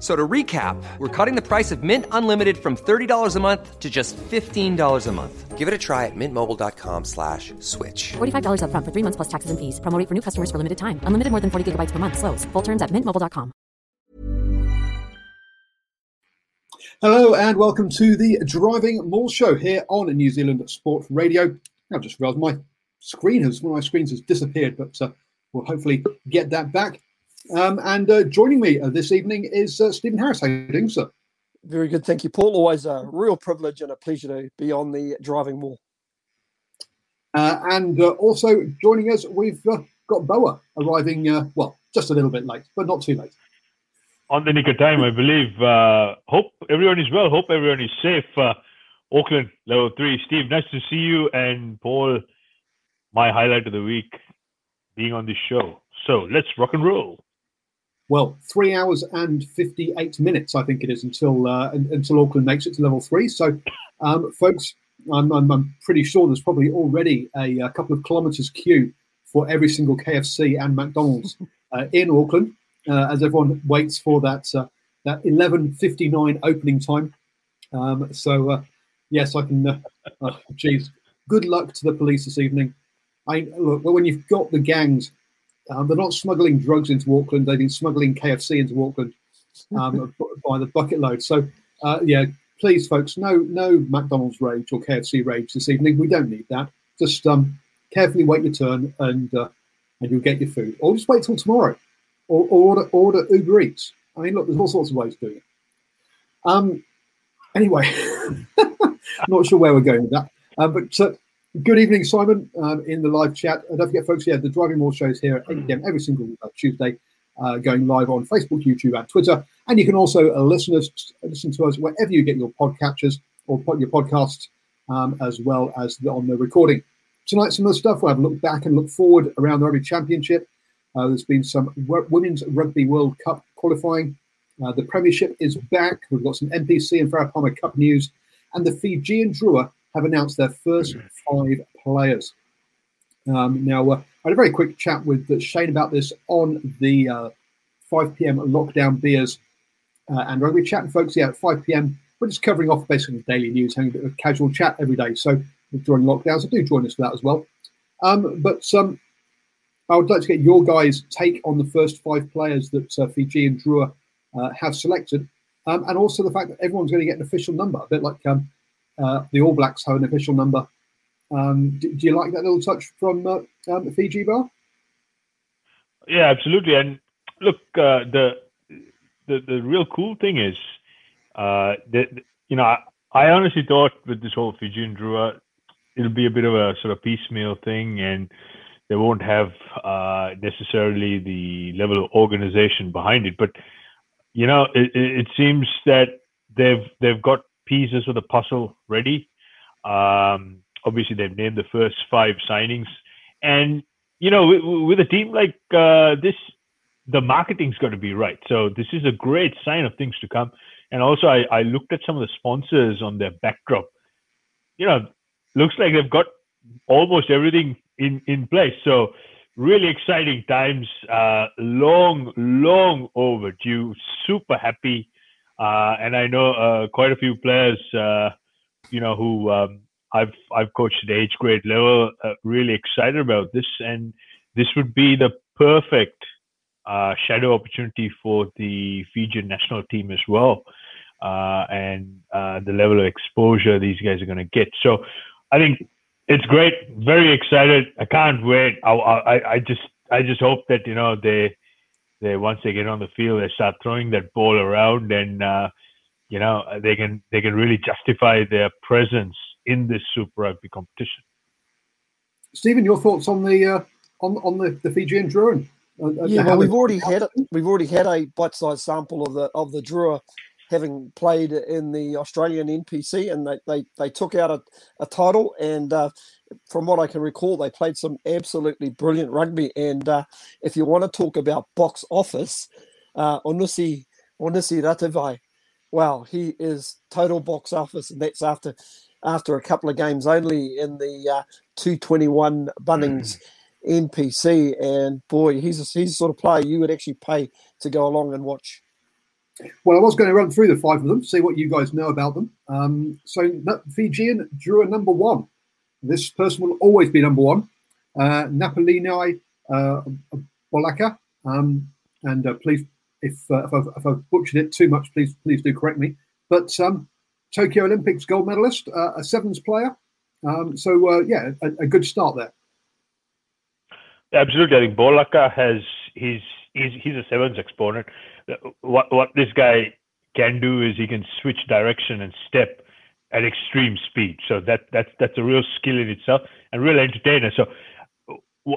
So to recap, we're cutting the price of Mint Unlimited from $30 a month to just $15 a month. Give it a try at mintmobile.com slash switch. $45 up front for three months plus taxes and fees. Promoting for new customers for limited time. Unlimited more than 40 gigabytes per month. Slows. Full terms at mintmobile.com. Hello and welcome to the Driving Maul Show here on New Zealand Sport Radio. I've just realised my screen has, one of my screens has disappeared, but uh, we'll hopefully get that back. Um, and uh, joining me uh, this evening is uh, Stephen Harris. How are you doing, sir? Very good, thank you, Paul. Always a real privilege and a pleasure to be on the driving maul. Uh, and uh, also joining us, we've uh, got Boa arriving, well, just a little bit late, but not too late. On the nick of time, I believe. hope everyone is well. Hope everyone is safe. Auckland, level three. Steve, nice to see you. And Paul, my highlight of the week being on this show. So let's rock and roll well, three hours and 58 minutes, I think it is, until uh, until Auckland makes it to level three. So, um, folks, I'm, I'm, I'm, pretty sure there's probably already a, a, couple of kilometres queue for every single KFC and McDonald's uh, in Auckland uh, as everyone waits for that uh, that 11:59 opening time. Um, so, uh, yes, I can. Geez, uh, good luck to the police this evening. I look when you've got the gangs um, they're not smuggling drugs into Auckland. They've been smuggling KFC into Auckland um, by the bucket load. So, uh, yeah, please, folks, no, no McDonald's rage or KFC rage this evening. We don't need that. Just um, carefully wait your turn, and uh, and you'll get your food. Or just wait till tomorrow, or, or order order Uber Eats. I mean, look, there's all sorts of ways of doing it. Um, anyway, not sure where we're going with that, uh, but uh, Good evening, Simon, um, in the live chat. And don't forget, folks, yeah, the Driving Maul show is here at 8 p.m. every single uh, Tuesday, uh, going live on Facebook, YouTube, and Twitter. And you can also uh, listen, us, listen to us wherever you get your podcatchers or your podcasts, um, as well as the, on the recording. Tonight, some of the stuff we'll have a look back and look forward around the Rugby Championship. Uh, there's been some Women's Rugby World Cup qualifying. Uh, the Premiership is back. We've got some NPC and Farah Palmer Cup news. And the Fijian Drua have announced their first five players. Um, now, uh, I had a very quick chat with uh, Shane about this on the uh, 5 p.m. lockdown beers uh, and rugby chat. And folks, yeah, at 5 p.m., we're just covering off basically daily news, having a bit of casual chat every day. So during lockdown, so do join us for that as well. Um, but um, I would like to get your guys' take on the first five players that uh, Fijian Drua uh, have selected, um, and also the fact that everyone's going to get an official number, a bit like um, uh, the All Blacks have an official number. Um, do, do, you like that little touch from uh, um, Fiji Bar? Yeah, absolutely. And look, uh, the, the the real cool thing is uh, that you know I, I, honestly thought with this whole Fijian Drua, it'll be a bit of a sort of piecemeal thing, and they won't have uh, necessarily the level of organization behind it. But you know, it, it seems that they've they've got pieces of the puzzle ready. Um, obviously, they've named the first five signings, and you know, with, with a team like uh, this, the marketing's got to be right. So this is a great sign of things to come. And also, I, I looked at some of the sponsors on their backdrop. You know, looks like they've got almost everything in in place. So really exciting times. Uh, long, long overdue. Super happy uh, and I know uh, quite a few players, uh, you know, who um, I've I've coached at age grade level. Uh, really excited about this, and this would be the perfect uh, shadow opportunity for the Fijian national team as well, uh, and the level of exposure these guys are going to get. So, I think it's great. Very excited. I can't wait. I, I, I just I just hope that you know they they once they get on the field, they start throwing that ball around, and uh, you know they can they can really justify their presence in this Super Rugby competition. Stephen, your thoughts on the uh, on on the, the Fijian Drua? Uh, yeah, well, we've already had it. We've already had a bite-sized sample of the of the Drua having played in the Australian NPC, and they they, they took out a, a title. And uh, from what I can recall, they played some absolutely brilliant rugby. And uh, if you want to talk about box office, uh, Onusi Onisi Ratave, wow, he is total box office, and that's after after a couple of games only in the uh, 221 Bunnings. Mm. NPC, and boy, he's a, he's the sort of player you would actually pay to go along and watch. Well, I was going to run through the five of them, see what you guys know about them. Um, so, Fijian Drua number one. This person will always be number one. Uh, Napolioni uh, Bolaca. Um, and uh, please, if, uh, if, I've, if, I've, butchered it too much, please please do correct me. But um, Tokyo Olympics gold medalist, uh, a sevens player. Um, so, uh, yeah, a, a, good start there. Absolutely. I think Bolaca has, he's, he's, he's a sevens exponent what what this guy can do is he can switch direction and step at extreme speed. So that that's that's a real skill in itself and real entertainer. So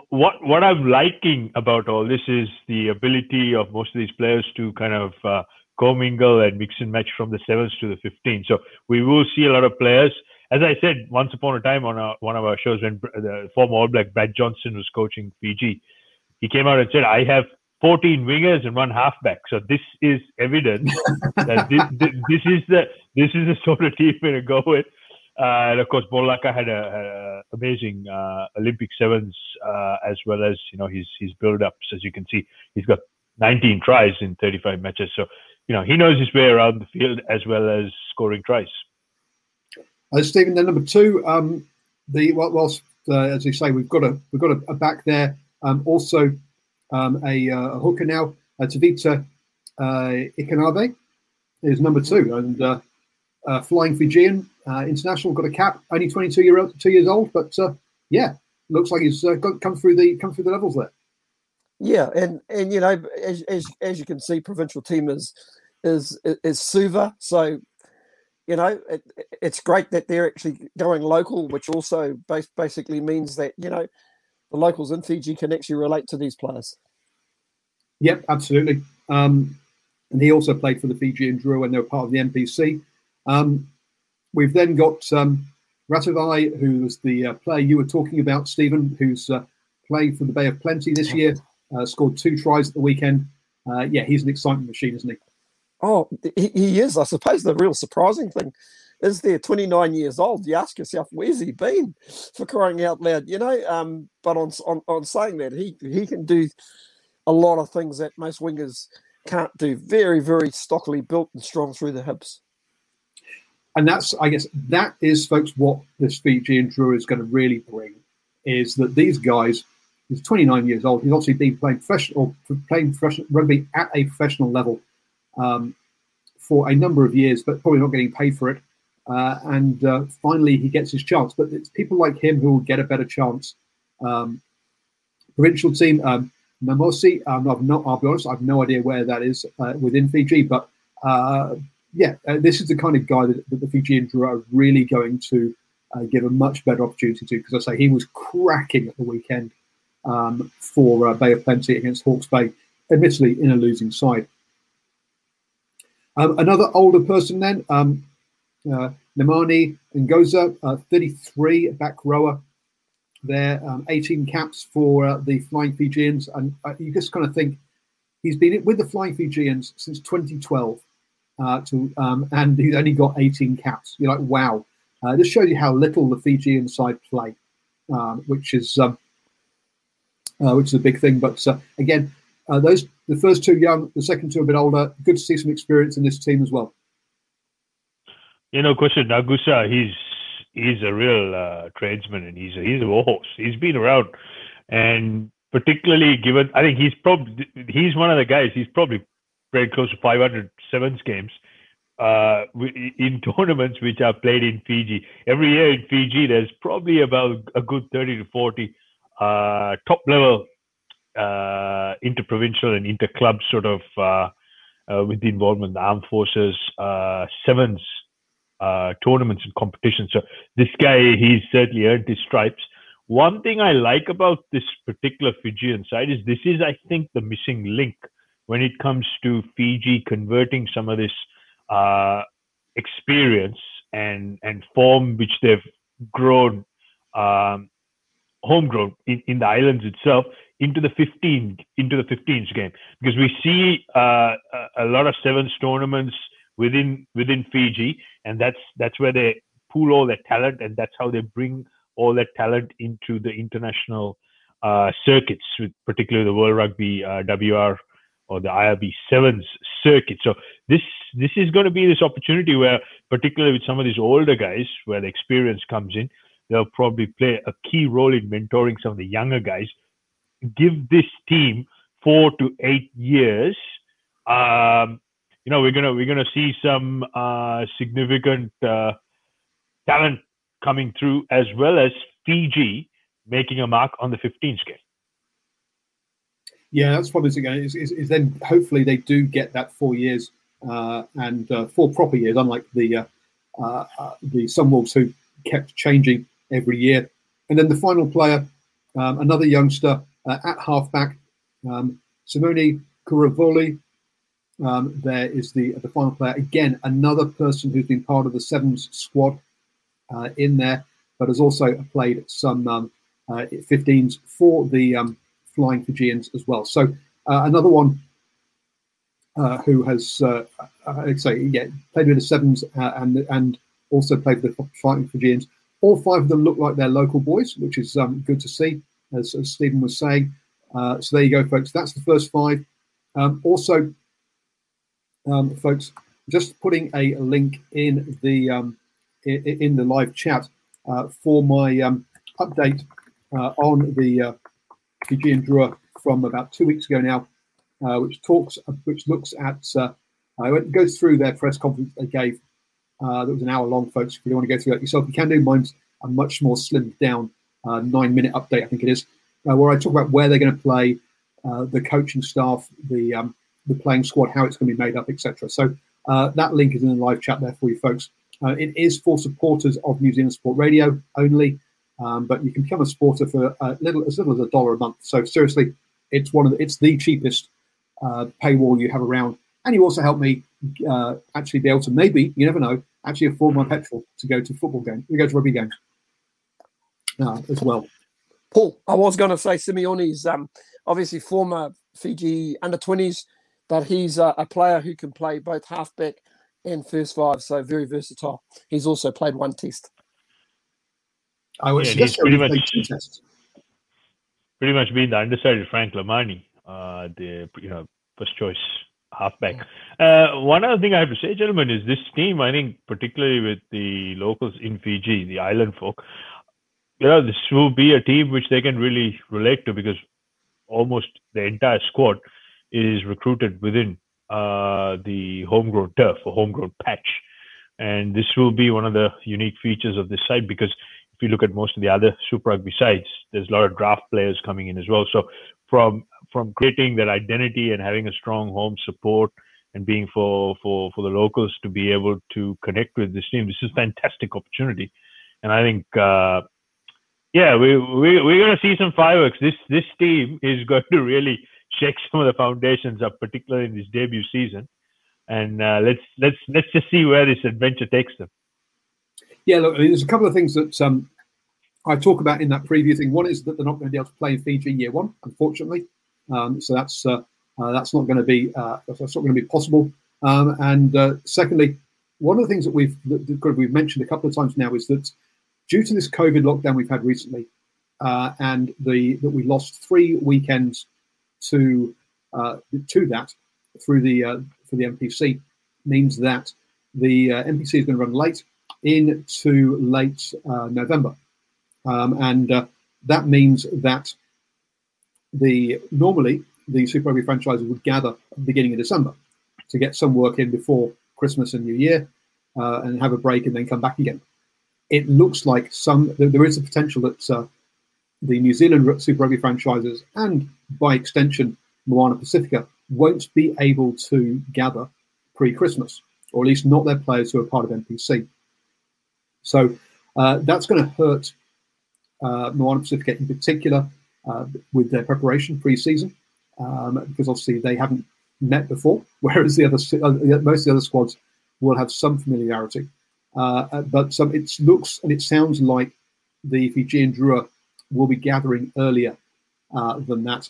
what what I'm liking about all this is the ability of most of these players to kind of uh, commingle and mix and match from the sevens to the 15. So we will see a lot of players. As I said once upon a time on our, one of our shows when the former All Black Brad Johnstone was coaching Fiji, he came out and said, "I have 14 wingers and one halfback. So this is evidence that this, this, is the this is the sort of team we're going to go with. Uh, and of course, Bolaca had a, a amazing uh, Olympic sevens uh, as well as you know his his build ups. As you can see, he's got 19 tries in 35 matches. So you know he knows his way around the field as well as scoring tries. Uh, Stephen, then number two, um, the whilst uh, as you say, we've got a we've got a, a back there. Um, also, um, a, uh, a, hooker now, uh, Tevita Ikanivere, is number two, and uh, uh, flying Fijian international got a cap, only 22 year old, two years old, but yeah, looks like he's got, come through the come through the levels there. Yeah, and and you know, as as, as you can see, provincial team is is is Suva, so you know, it, it's great that they're actually going local, which also basically means that you know the locals in Fiji can actually relate to these players. Yep, absolutely. Um, and he also played for the Fijian Drua when they were part of the NPC. Um, we've then got um, Ratave, who was the uh, player you were talking about, Stephen, who's uh, played for the Bay of Plenty this year, uh, scored two tries at the weekend. Uh, yeah, he's an excitement machine, isn't he? Oh, he, he is. I suppose the real surprising thing is they're 29 years old. You ask yourself, where's he been for crying out loud? You know, um, but on, on, on saying that, he, he can do a lot of things that most wingers can't do. Very, very stockily built and strong through the hips. And that's, I guess, that is, folks, what this Fijian Drua is going to really bring is that these guys, he's 29 years old. He's obviously been playing professional, playing professional rugby at a professional level um, for a number of years, but probably not getting paid for it. Uh, and uh, finally, he gets his chance. But it's people like him who will get a better chance. Um, provincial team, um, Namosi, um, I've not, I'll be honest, I've no idea where that is uh, within Fiji. But uh, yeah, uh, this is the kind of guy that, that the Fijian Drua are really going to uh, give a much better opportunity to. Because I say he was cracking at the weekend um, for Bay of Plenty against Hawke's Bay, admittedly in a losing side. Um, another older person then, um, uh, Nemani Nagusa, uh, 33 back rower there, um, 18 caps for uh, the Flying Fijians. And uh, you just kind of think he's been with the Flying Fijians since 2012. Uh, to um, and he's only got 18 caps. You're like, wow. Uh, this shows you how little the Fijian side play, um, which is um, uh, which is a big thing. But uh, again, those the first two young, the second two a bit older. Good to see some experience in this team as well you know, question Nagusa, he's he's a real uh, tradesman and he's a, he's a horse. He's been around, and particularly given, I think he's probably he's one of the guys. He's probably played close to 500 sevens games uh, in tournaments which are played in Fiji. Every year in Fiji, there's probably about a good 30 to 40 uh, top level uh, interprovincial and interclub sort of uh, uh, with the involvement of the armed forces uh, sevens uh, tournaments and competitions. So this guy, he's certainly earned his stripes. One thing I like about this particular Fijian side is this is, I think, the missing link when it comes to Fiji converting some of this uh, experience and and form which they've grown um, homegrown in, in the islands itself into the 15 into the 15s game because we see uh, a, a lot of sevens tournaments within within Fiji, and that's that's where they pool all their talent, and that's how they bring all that talent into the international uh, circuits, with particularly the World Rugby uh, WR or the IRB sevens circuit. So this this is going to be this opportunity where, particularly with some of these older guys, where the experience comes in, they'll probably play a key role in mentoring some of the younger guys. Give this team four to eight years um, you know we're gonna we're gonna see some uh, significant uh, talent coming through, as well as Fiji making a mark on the 15 scale. Yeah, that's what probably again. Is, is, is, then hopefully they do get that four years uh, and uh, four proper years, unlike the uh, uh, uh the Sunwolves who kept changing every year. And then the final player, um, another youngster uh, at halfback, um, Simione Kuruvoli, um, there is the the final player again, another person who's been part of the sevens squad uh, in there, but has also played some um, uh, 15s for the um, Flying Fijians as well. So uh, another one uh, who has, uh, I'd say, yeah, played with the sevens uh, and and also played with the Flying Fijians. All five of them look like they're local boys, which is um, good to see, as, as Stephen was saying. so there you go, folks. That's the first five. Um, also, um, folks, just putting a link in the um, in, the live chat uh, for my um, update uh, on the uh, Fijian Drua from about two weeks ago now, uh, which talks, which looks at, uh, it goes through their press conference they gave. Uh, that was an hour long, folks. If you want to go through that yourself, you can do. Mine's a much more slimmed down uh, nine minute update, I think it is, where I talk about where they're going to play, the coaching staff, the um, the playing squad, how it's going to be made up, etc. So uh, that link is in the live chat there for you folks. Uh, it is for supporters of New Zealand Sport Radio only, um, but you can become a supporter for a little as little as a dollar a month. So seriously, it's one of the, it's the cheapest uh, paywall you have around, and you also help me uh, actually be able to maybe you never know actually afford my petrol to go to football games, to go to rugby games uh, as well. Paul, I was going to say Simione's um, obviously former Fiji under 20s but he's a, a player who can play both halfback and first five, so very versatile. He's also played one test. I would yeah, he's pretty much pretty much been the undecided Frank Lomani, uh, the you know first choice halfback. Uh, one other thing I have to say, gentlemen, is this team. I think particularly with the locals in Fiji, the island folk, you know, this will be a team which they can really relate to because almost the entire squad is recruited within uh, the homegrown turf or homegrown patch. And this will be one of the unique features of this site because if you look at most of the other Super Rugby sites, there's a lot of draft players coming in as well. So from from creating that identity and having a strong home support and being for for for the locals to be able to connect with this team, this is a fantastic opportunity. And I think uh, yeah, we, we we're going to see some fireworks. This this team is going to really shake some of the foundations up, particularly in this debut season. And uh, let's let's let's just see where this adventure takes them. Yeah, look, there's a couple of things that um, I talk about in that preview thing. One is that they're not going to be able to play in Fiji year one, unfortunately. Um, so that's uh, uh, that's not going to be uh, that's not going to be possible. Um, and uh, secondly, one of the things that we've that we've mentioned a couple of times now is that due to this COVID lockdown we've had recently, uh, and the that we lost three weekends to uh, to that through the uh, for the NPC means that the uh, NPC is going to run late into late uh, November, um, and uh, that means that the normally the Super Rugby franchises would gather at the beginning of December to get some work in before Christmas and New Year, uh, and have a break and then come back again. It looks like some there is a potential that the New Zealand Super Rugby franchises and by extension Moana Pacifica won't be able to gather pre-Christmas, or at least not their players who are part of NPC. So uh, that's going to hurt uh, Moana Pacifica in particular uh, with their preparation pre-season, um, because obviously they haven't met before, whereas the other uh, most of the other squads will have some familiarity. Uh, uh, but some, it looks and it sounds like the Fijian Drua will be gathering earlier uh, than that.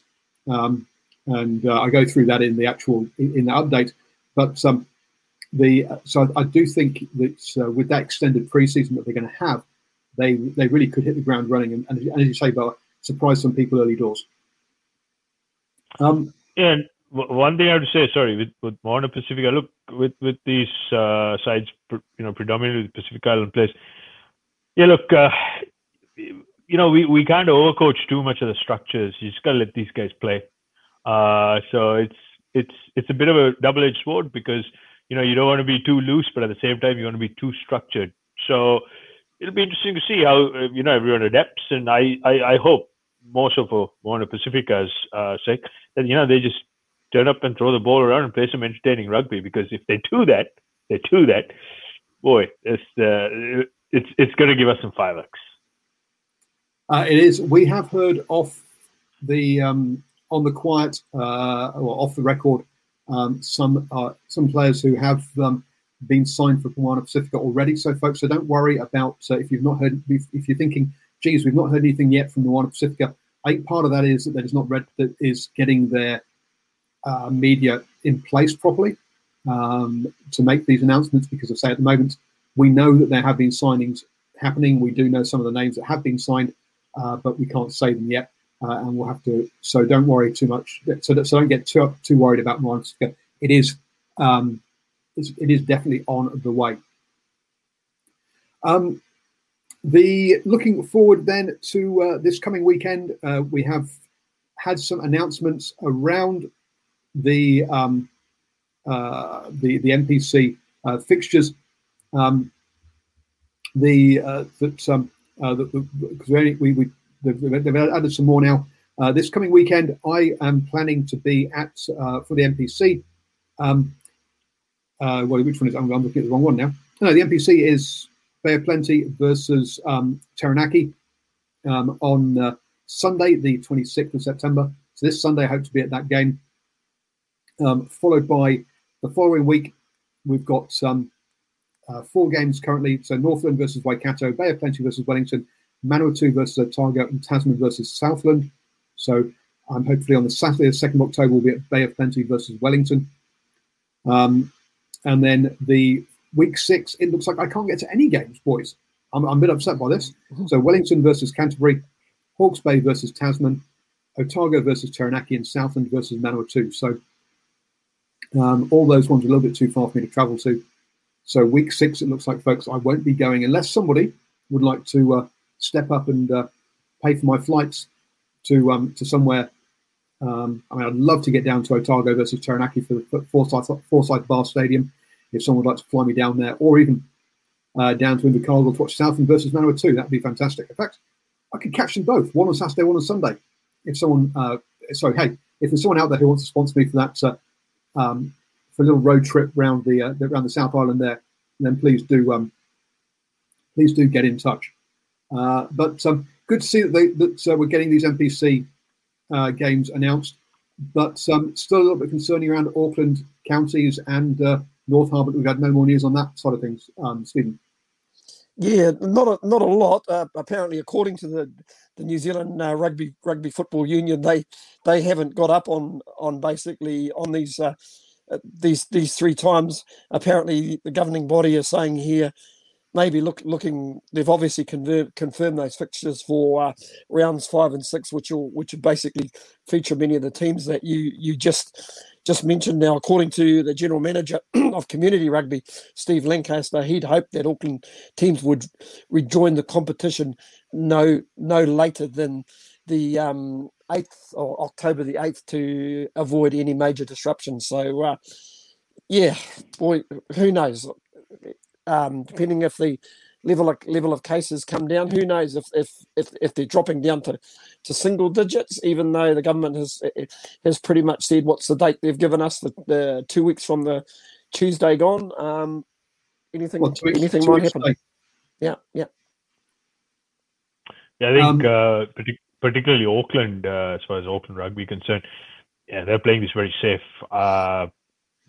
Um, and uh, I go through that in the actual in, in the update. But um, the so I, I, do think that uh, with that extended preseason that they're going to have, they they really could hit the ground running and, and, and as you say, Bo, surprise some people early doors. Um, and one thing I have to say, sorry, with with Moana Pacifica, look with with these uh, sides, you know, predominantly Pacific Island players. Yeah, look, uh, you know, we we of overcoach too much of the structures. You just gotta let these guys play. Uh, so it's it's it's a bit of a double-edged sword because you know you don't want to be too loose, but at the same time you want to be too structured. So it'll be interesting to see how uh, you know everyone adapts, and I I, I hope more so for Moana Pacifica's uh, sake that you know they just turn up and throw the ball around and play some entertaining rugby. Because if they do that, they do that. Boy, it's uh, it's it's going to give us some fireworks. Uh, it is. We have heard off the um, on the quiet uh, or off the record um, some uh, some players who have um, been signed for Moana Pacifica already. So, folks, so don't worry about uh, if you've not heard if, you're thinking, "Geez, we've not heard anything yet from Moana Pacifica." I think part of that is that it's not read that is getting their uh, media in place properly um, to make these announcements. Because I say at the moment we know that there have been signings happening. We do know some of the names that have been signed, uh, but we can't say them yet. Uh, and we'll have to. So don't worry too much. So, so don't get too too worried about Moana. It is um, it is definitely on the way. Um, the looking forward then to uh, this coming weekend, uh, we have had some announcements around the um, uh, the the NPC fixtures. Um, the uh, that um, because we, we, we they've, they've, added some more now. this coming weekend, I am planning to be at for the NPC. Um, well, which one is I'm, I'm, looking at the wrong one now. No, the NPC is Bay of Plenty versus um, Taranaki um, on uh, Sunday, the 26th of September. So this Sunday, I hope to be at that game. Um, followed by the following week, we've got um, uh, four games currently. So Northland versus Waikato, Bay of Plenty versus Wellington, Manawatu versus Otago, and Tasman versus Southland. So I'm hopefully on the Saturday, the 2nd of October, we'll be at Bay of Plenty versus Wellington. Um, and then the week six, it looks like I can't get to any games, boys. I'm, I'm a bit upset by this. Mm-hmm. So Wellington versus Canterbury, Hawke's Bay versus Tasman, Otago versus Taranaki, and Southland versus Manawatu. So um, all those ones are a little bit too far for me to travel to. So week six, it looks like, folks, I won't be going unless somebody would like to uh, step up and uh, pay for my flights to um, to somewhere. Um, I mean, I'd love to get down to Otago versus Taranaki for the Forsyth, Forsyth Barr Stadium if someone would like to fly me down there, or even uh, down to Invercargill to watch Southland versus Manawa Manawatu. That'd be fantastic. In fact, I could catch them both, one on Saturday, one on Sunday. If someone, uh, sorry, hey, if there's someone out there who wants to sponsor me for that, uh, um, for a little road trip around the uh, around the South Island there, then please do um, please do get in touch. Uh, but um, good to see that, they, that uh, we're getting these NPC uh, games announced, but um, still a little bit concerning around Auckland counties and uh, North Harbour. We've had no more news on that side of things, um, Stephen. Yeah, not a not a lot. Uh, apparently, according to the the New Zealand uh, Rugby Rugby Football Union, they they haven't got up on on basically on these these these three times. Apparently, the governing body is saying here maybe look looking. They've obviously confirmed confirmed those fixtures for uh, rounds five and six, which will which will basically feature many of the teams that you you just just mentioned. Now, according to the general manager of Community Rugby, Steve Lancaster, he'd hoped that Auckland teams would rejoin the competition no no later than the um, 8th or October the 8th to avoid any major disruption. So, uh, yeah, boy, who knows? Um, depending if the level of level of cases come down, who knows if if if, if they're dropping down to, to single digits? Even though the government has has pretty much said what's the date they've given us, the, the two weeks from the Tuesday gone. Um, anything well, weeks, anything might happen. Today. Yeah, yeah. Yeah, I think um, uh, particularly Auckland, uh, as far as Auckland rugby concerned, yeah, they're playing this very safe. Uh,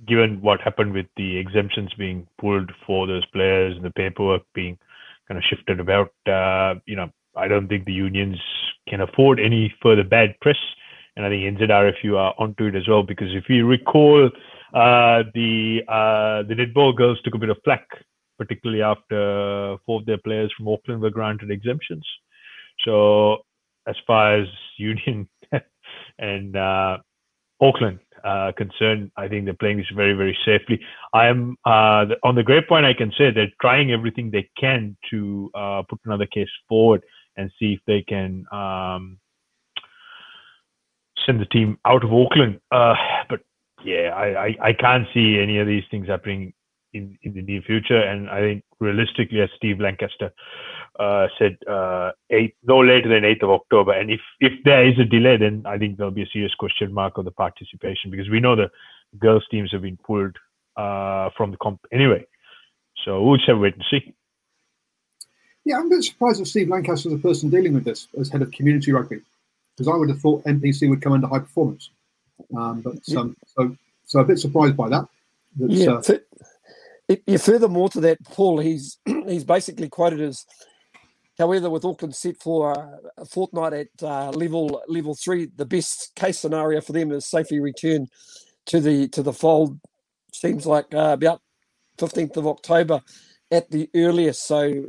given what happened with the exemptions being pulled for those players and the paperwork being kind of shifted about, uh, you know, I don't think the unions can afford any further bad press. And I think NZRFU are onto it as well because if you recall, uh, the uh, the netball girls took a bit of flack, particularly after four of their players from Auckland were granted exemptions. So as far as Union and uh, Auckland uh, concerned, I think they're playing this very, very safely. I am uh, on the great point. I can say they're trying everything they can to uh, put another case forward and see if they can um, send the team out of Auckland. Uh, but yeah, I, I, I can't see any of these things happening in, in the near future. And I think realistically, as Steve Lancaster uh, said, uh, eight, no later than 8th of October. And if, if there is a delay, then I think there'll be a serious question mark of the participation because we know the girls' teams have been pulled uh, from the comp anyway. So we'll just have to wait and see. Yeah, I'm a bit surprised that Steve Lancaster is the person dealing with this as head of community rugby, because I would have thought NPC would come under high performance. Um, but um, so so a bit surprised by that. yeah, uh, furthermore to that, Paul, he's he's basically quoted as, however, with Auckland set for a fortnight at uh, level level three, the best case scenario for them is safely return to the to the fold. Seems like uh, about fifteenth of October at the earliest. So,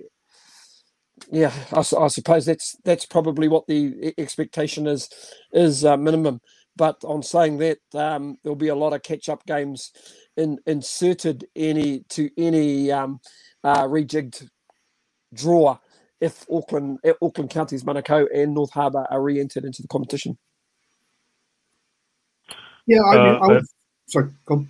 yeah, I, I, suppose that's that's probably what the expectation is is uh, minimum. But on saying that, um, there'll be a lot of catch up games in, inserted any to any um, uh, rejigged draw if Auckland, Auckland counties, Manukau, and North Harbour are re-entered into the competition. Yeah, I mean, uh, I would, uh, sorry, come.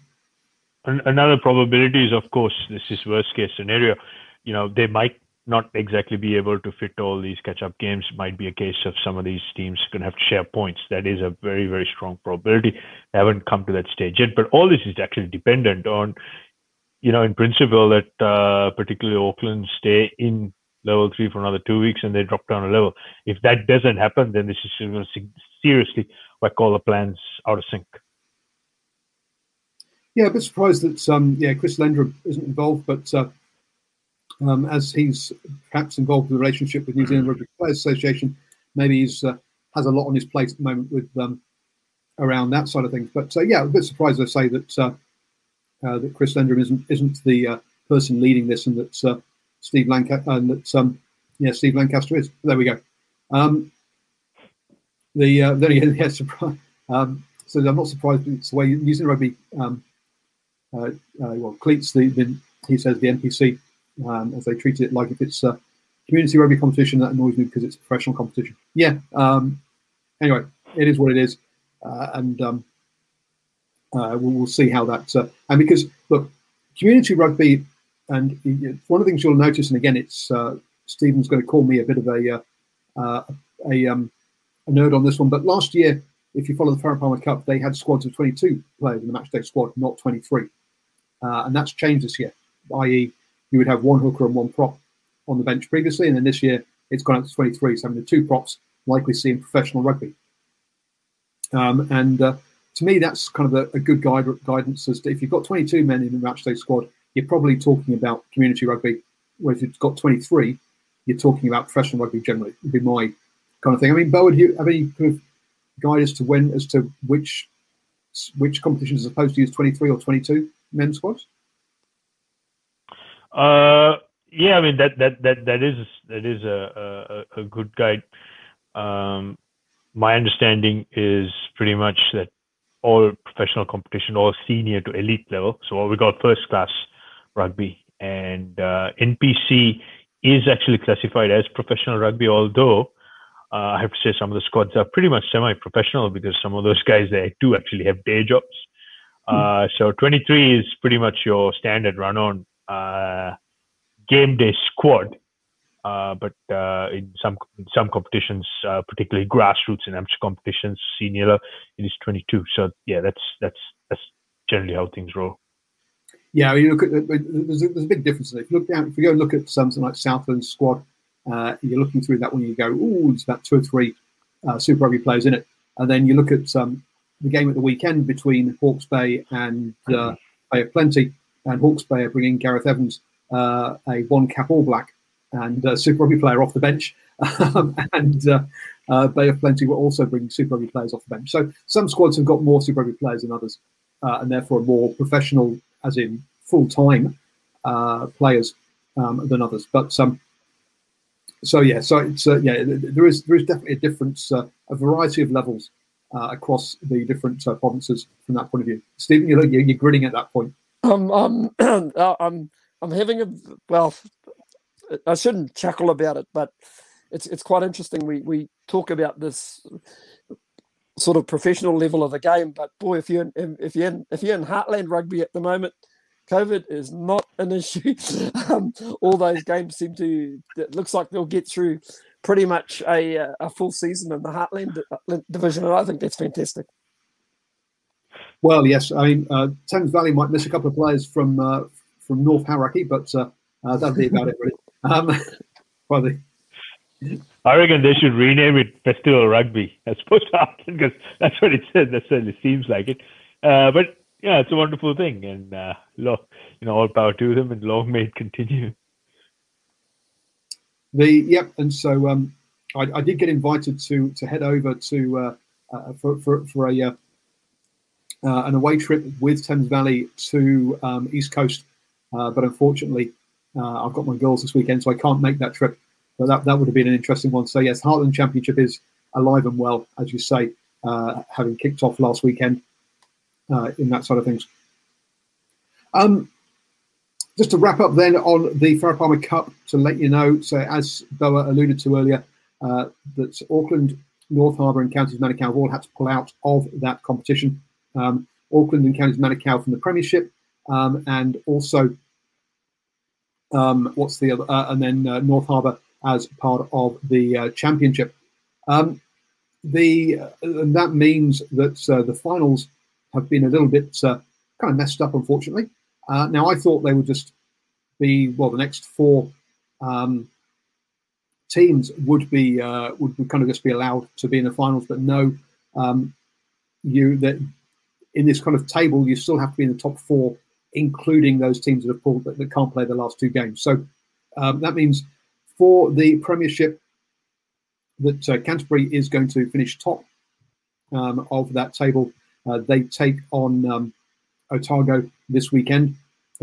Another probability is, of course, this is worst case scenario. You know, they might not exactly be able to fit all these catch up games. Might be a case of some of these teams going to have to share points. That is a very, very strong probability. Haven't come to that stage yet. But all this is actually dependent on, you know, in principle, that uh, particularly Auckland stay in level three for another two weeks and they drop down a level. If that doesn't happen, then this is seriously whack all the plans out of sync. Yeah, a bit surprised that um, yeah Chris Lendrum isn't involved, but uh, um, as he's perhaps involved in the relationship with New Zealand Rugby Players Association, maybe he's uh, has a lot on his plate at the moment with um, around that side of things. But uh, yeah, a bit surprised I say that uh, uh, that Chris Lendrum isn't isn't the uh, person leading this, and that uh, Steve Lancaster and that um, yeah Steve Lancaster is. There we go. Um, the uh, again, yeah, surprise. Um, so I'm not surprised. It's the way New Zealand Rugby. Um, well, cleats the, the he says the NPC um, as they treat it like if it's a community rugby competition. That annoys me because it's a professional competition. Yeah. Um, anyway, it is what it is, uh, and um, uh, we'll, we'll, see how that. Uh, and because look, community rugby, and one of the things you'll notice, and again, it's uh, Stephen's going to call me a bit of a uh, uh, a, um, a nerd on this one, but last year. If you follow the Farah Palmer Cup, they had squads of 22 players in the matchday squad, not 23. and that's changed this year, i.e., you would have one hooker and one prop on the bench previously, and then this year it's gone up to 23, so having the two props like we see in professional rugby. Um, and uh, to me, that's kind of a, a good guide, guidance as to if you've got 22 men in the matchday squad, you're probably talking about community rugby. Whereas if you've got 23, you're talking about professional rugby generally. Would be my kind of thing. I mean, Bo, do you have any kind of guide as to when, as to which which competitions are supposed to use 23 or 22 men squads? Uh, yeah, I mean that that that that is that is a good guide. Um, my understanding is pretty much that all professional competition, all senior to elite level. So we got first class rugby, and uh, NPC is actually classified as professional rugby, although uh, I have to say some of the squads are pretty much semi-professional because some of those guys they do actually have day jobs. Hmm. Uh, so 23 is pretty much your standard run-on game day squad. Uh, but uh, in some in some competitions, uh, particularly grassroots and amateur competitions, senior it is 22. So yeah, that's that's that's generally how things roll. Yeah, you look at there's a, there's a big difference. If you look down, if you go look at something like Southland squad, uh, you're looking through that one, you go, oh, there's about two or three uh, Super Rugby players in it, and then you look at um, the game at the weekend between Hawke's Bay and uh, Bay of Plenty, and Hawke's Bay are bringing Gareth Evans, uh, a one cap All Black, and a Super Rugby player off the bench, um, and uh, uh, Bay of Plenty will also bring Super Rugby players off the bench. So some squads have got more Super Rugby players than others, and therefore more professional as in full time uh, players um, than others. But um, so yeah, so it's uh, yeah, there is there is definitely a difference, uh, a variety of levels uh, across the different uh, provinces from that point of view. Stephen, you're, you're grinning at that point. Um, um, uh, I'm I'm having a well, I shouldn't chuckle about it, but it's it's quite interesting. We we talk about this sort of professional level of the game. But boy, if you're in, if in, if you're in Heartland Rugby at the moment, COVID is not an issue. um, all those games seem to. It looks like they'll get through pretty much a a full season in the Heartland uh, division, and I think that's fantastic. Well, yes, I mean uh, Thames Valley might miss a couple of players from uh, from North Hauraki, but uh, uh, that'll be about it, really. Um, probably. I reckon they should rename it Festival Rugby as opposed to because that's what it says. That certainly seems like it. Uh, but yeah, it's a wonderful thing, and uh, you know, all power to them, and long may it continue. The yep, and so um, I, I, did get invited to to head over to uh, uh, for, for for a uh, uh, an away trip with Thames Valley to um, East Coast, uh, but unfortunately, I've got my girls this weekend, so I can't make that trip. But that, that would have been an interesting one. So yes, Heartland Championship is alive and well, as you say, uh, having kicked off last weekend uh, in that side of things. Um, just to wrap up then on the Farah Palmer Cup, to let you know, so as Boa alluded to earlier, uh, that Auckland, North Harbour, and Counties Manukau have all had to pull out of that competition. Um, Auckland and Counties Manukau from the Premiership, um, and also um, what's the other, uh, and then uh, North Harbour as part of the uh, championship. Um, the and that means that uh, the finals have been a little bit uh, kind of messed up, unfortunately. Uh, now I thought they would just be well, the next four um, teams would be uh, would kind of just be allowed to be in the finals, but no, um, you that in this kind of table you still have to be in the top four, including those teams that have pulled that, that can't play the last two games. So um, that means for the Premiership that uh, Canterbury is going to finish top um, of that table. Uh, they take on um, Otago this weekend.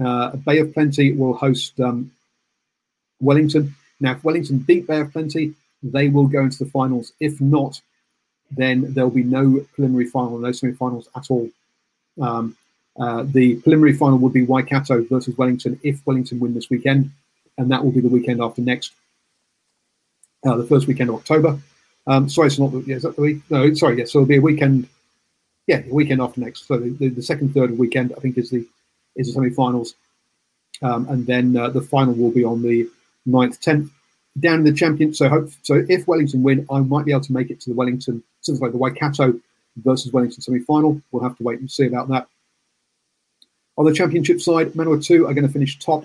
Uh, Bay of Plenty will host um, Wellington. Now, if Wellington beat Bay of Plenty, they will go into the finals. If not, then there'll be no preliminary final, no semi-finals at all. Um, uh, the preliminary final would be Waikato versus Wellington if Wellington win this weekend, and that will be the weekend after next uh, the first weekend of October. Um, sorry, it's not the, yeah, is that the week? No, sorry, yes. So it'll be a weekend. Yeah, a weekend after next. So the, the, the second, third weekend, I think, is the is the semi-finals, um, and then uh, the final will be on the 9th, 10th. Down in the champion. So hope so. If Wellington win, I might be able to make it to the Wellington, something like the Waikato versus Wellington semi-final. We'll have to wait and see about that. On the championship side, Manawatu are going to finish top,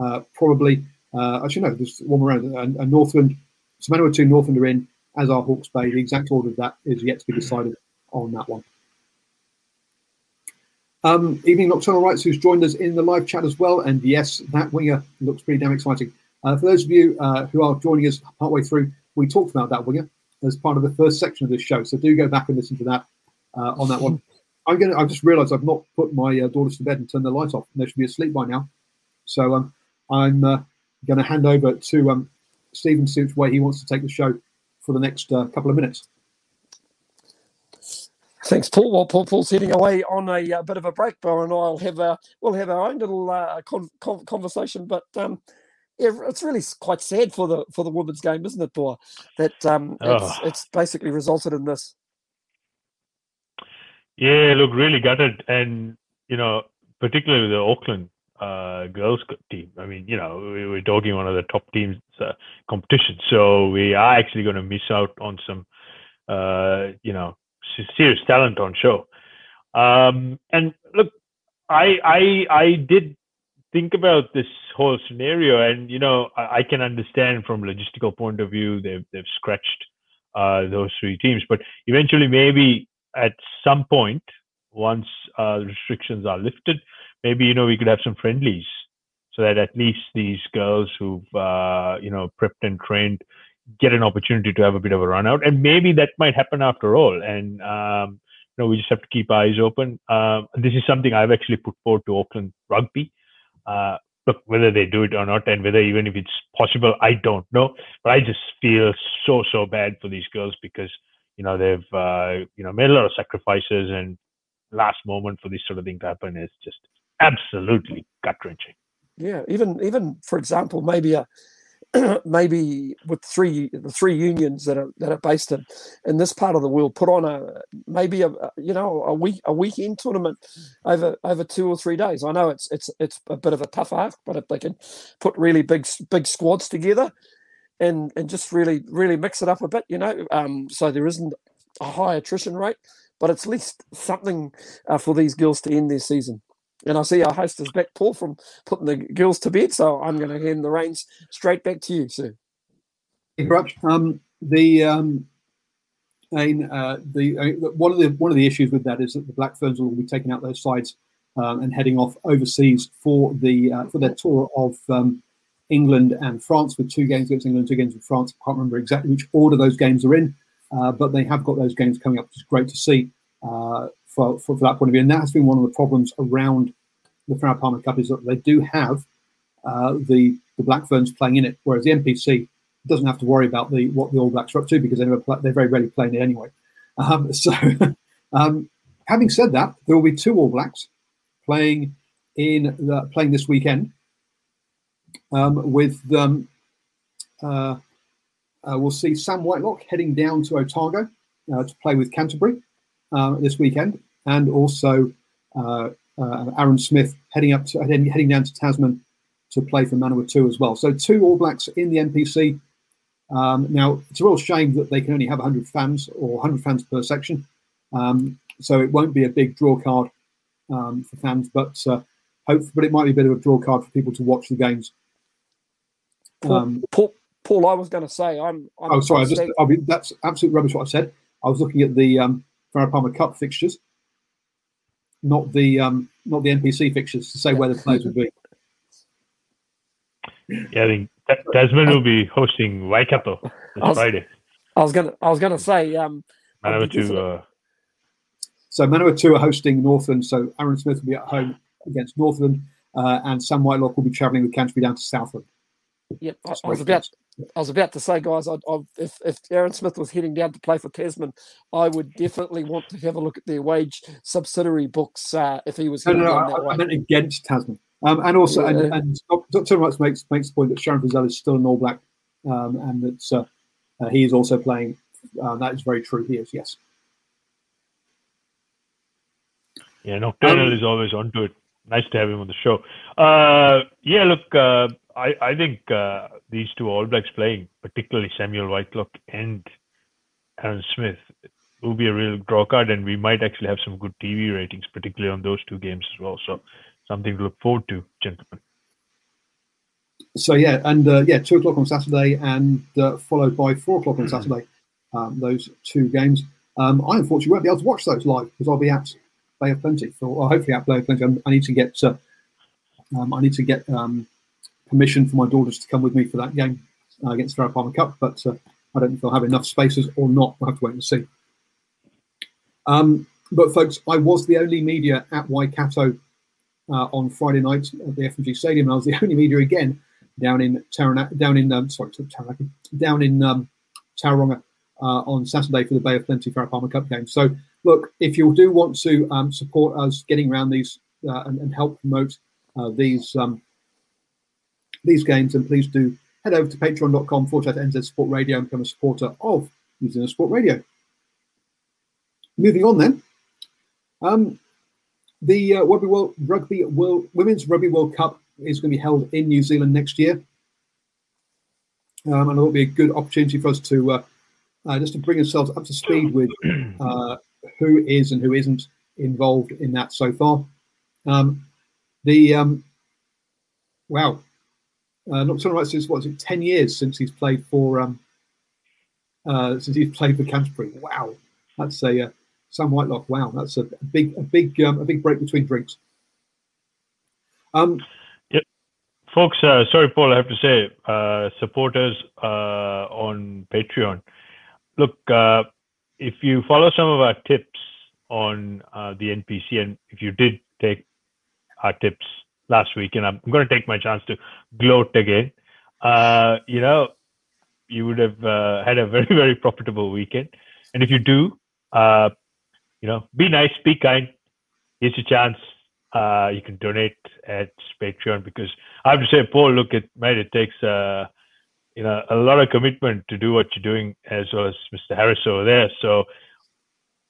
uh, probably uh, actually, no, there's one more round. And, and Northland, so Manawatu Northland are in, as are Hawke's Bay. The exact order of that is yet to be decided on that one. Um, evening Nocturnal Rights, who's joined us in the live chat as well. And yes, that winger looks pretty damn exciting. Uh, for those of you uh, who are joining us partway through, we talked about that winger as part of the first section of this show. So do go back and listen to that uh, on that one. I'm gonna. I've just realised I've not put my uh, daughters to bed and turned the light off. And they should be asleep by now. So um, I'm uh, going to hand over to um, Stephen Suits where he wants to take the show for the next uh, couple of minutes. Thanks, Paul. Well, Paul, Paul's heading away on a, a, bit of a break, Bo and I'll have a, we'll have our own little uh, con- con- conversation. But um, it's really quite sad for the for the women's game, isn't it, Boy? That um, oh. it's, it's basically resulted in this. Yeah, look, really gutted, and you know, particularly the Auckland uh, girls team. I mean, you know, we, we're talking one of the top teams uh, competition, so we are actually going to miss out on some, uh, you know, serious talent on show. Um, and look, I I I did think about this whole scenario, and you know, I, I can understand from logistical point of view they've they've scratched uh, those three teams, but eventually maybe at some point once uh, restrictions are lifted, maybe you know we could have some friendlies so that at least these girls who've uh, you know prepped and trained get an opportunity to have a bit of a run out, and maybe that might happen after all. And um, you know, we just have to keep eyes open. Um, this is something I've actually put forward to Auckland Rugby. Uh, look, whether they do it or not, and whether even if it's possible, I don't know. But I just feel so so bad for these girls because you know they've uh, you know made a lot of sacrifices, and last moment for this sort of thing to happen is just absolutely gut wrenching. Yeah, even even for example, maybe a maybe with three the three unions that are that are based in in this part of the world put on a maybe a, you know a week a weekend tournament over over two or three days. I know it's it's it's a bit of a tough ask, but if they can put really big big squads together and and just really really mix it up a bit, you know, um, so there isn't a high attrition rate, but it's at least something uh, for these girls to end their season. And I see our host is back, Paul, from putting the girls to bed. So I'm going to hand the reins straight back to you, sir. Thank you, um, the um, and, uh, the uh, one of the one of the issues with that is that the Black Ferns will be taking out those sides um, and heading off overseas for the uh, for their tour of um, England and France with two games against England, two games with France. I can't remember exactly which order those games are in, uh, but they have got those games coming up, which is great to see. For, for, for, that point of view. And that has been one of the problems around the Farah Palmer Cup is that they do have uh, the the Black Ferns playing in it, whereas the NPC doesn't have to worry about the what the All Blacks are up to because they play, they're very rarely playing it anyway. Um, so, um, having said that, there will be two All Blacks playing in the, playing this weekend um, with um, uh, uh, we'll see Sam Whitelock heading down to Otago uh, to play with Canterbury uh, this weekend, and also uh, uh, Aaron Smith heading up to, heading, heading down to Tasman to play for Manawatu as well. So two All Blacks in the NPC. Um, now it's a real shame that they can only have 100 fans or 100 fans per section, um, so it won't be a big draw card um, for fans, but uh, hope, but it might be a bit of a draw card for people to watch the games. Paul, um, Paul, Paul I was going to say, I'm. I'm oh, sorry, I just, be, that's absolute rubbish what I said. I was looking at the um, Farah Palmer Cup fixtures, not the um, not the NPC fixtures to say where the players would be. Yeah, I think Desmond will be hosting Waikato this I was, Friday. I was gonna I was gonna say um, Manawatu. Uh, so Manawatu are hosting Northland. So Aaron Smith will be at home against Northland, uh, and Sam Whitelock will be travelling with Canterbury down to Southland. Yep, I, I was about I was about to say, guys, I, I, if, if Aaron Smith was heading down to play for Tasman, I would definitely want to have a look at their wage subsidiary books uh, if he was heading no, no, down no, that I, way. I meant against Tasman. Um, and also, yeah. and, and Dr. Much makes makes the point that Shannon Frizell is still an All Black, um, and that uh, uh, he is also playing. Uh, that is very true. He is, yes. Yeah, Nocturnal um, is always onto it. Nice to have him on the show. Uh, yeah, look, uh, I, I think uh, these two All Blacks playing, particularly Samuel Whitelock and Aaron Smith, will be a real draw card, and we might actually have some good TV ratings, particularly on those two games as well. So something to look forward to, gentlemen. So yeah, and uh, yeah, two o'clock on Saturday, and uh, followed by four o'clock on Saturday. Um, those two games. Um, I unfortunately won't be able to watch those live because I'll be at Bay of Plenty. For, or hopefully at Bay of Plenty. I need to get. Uh, um, I need to get um, permission for my daughters to come with me for that game uh, against Farah Palmer Cup, but uh, I don't know if they'll have enough spaces or not. We'll have to wait and see. Um, but folks, I was the only media at Waikato uh, on Friday night at the FMG Stadium, and I was the only media again down in Taranaki, down in um, sorry, Taranaki, down in um, Tauranga uh, on Saturday for the Bay of Plenty Farah Palmer Cup game. So look, if you do want to um, support us getting around these uh, and, and, help promote uh, these um, these games, then please do head over to patreon.com forward slash NZ Sport Radio and become a supporter of New Zealand Sport Radio. Moving on then. Um, the uh, Rugby World Rugby World Women's Rugby World Cup is going to be held in New Zealand next year, um, and it will be a good opportunity for us to uh, uh, just to bring ourselves up to speed with uh, who is and who isn't involved in that so far. Um, the um, wow, uh, not right since what is it, ten years since he's played for um, uh, since he's played for Canterbury. Wow, that's a uh, Sam Whitelock. Wow, that's a, a big, a big, um, a big break between drinks. Um, yep, folks. Uh, sorry, Paul. I have to say, uh, supporters uh, on Patreon. Look, uh, if you follow some of our tips on uh, the NPC, and if you did take our tips last week, and I'm going to take my chance to gloat again. Uh, you know, you would have had a very, very profitable weekend. And if you do, uh, you know, be nice, be kind. Here's your chance. Uh, you can donate at Patreon because I have to say, Paul, look, it mate, it takes uh, you know a lot of commitment to do what you're doing, as well as Mr. Harris over there. So,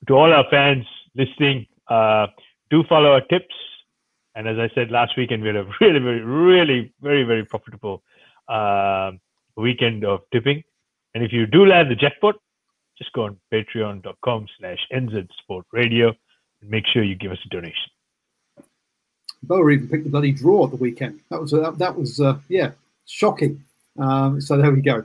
to all our fans listening, uh, do follow our tips. And as I said last weekend, we had a really, very, really, very, very profitable uh, weekend of tipping. And if you do land the jackpot, just go on patreon.com slash nzsportradio and make sure you give us a donation. Boa even picked the bloody draw at the weekend. That was uh, that was uh, yeah shocking. Um, so there we go.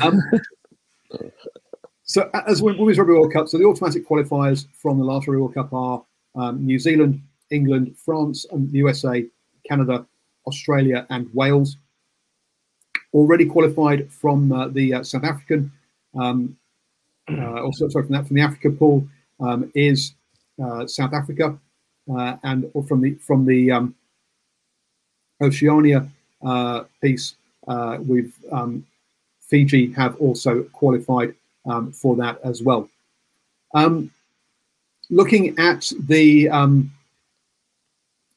Um, so, as Women's Rugby World Cup, so the automatic qualifiers from the last Rugby World Cup are um, New Zealand, England, France, and the USA, Canada, Australia, and Wales. Already qualified from uh, the uh, South African, um, uh, also sorry from that from the Africa pool um, is uh, South Africa, uh, and or from the from the um, Oceania uh, piece, we've um, Fiji have also qualified um, for that as well. Um, looking at the um,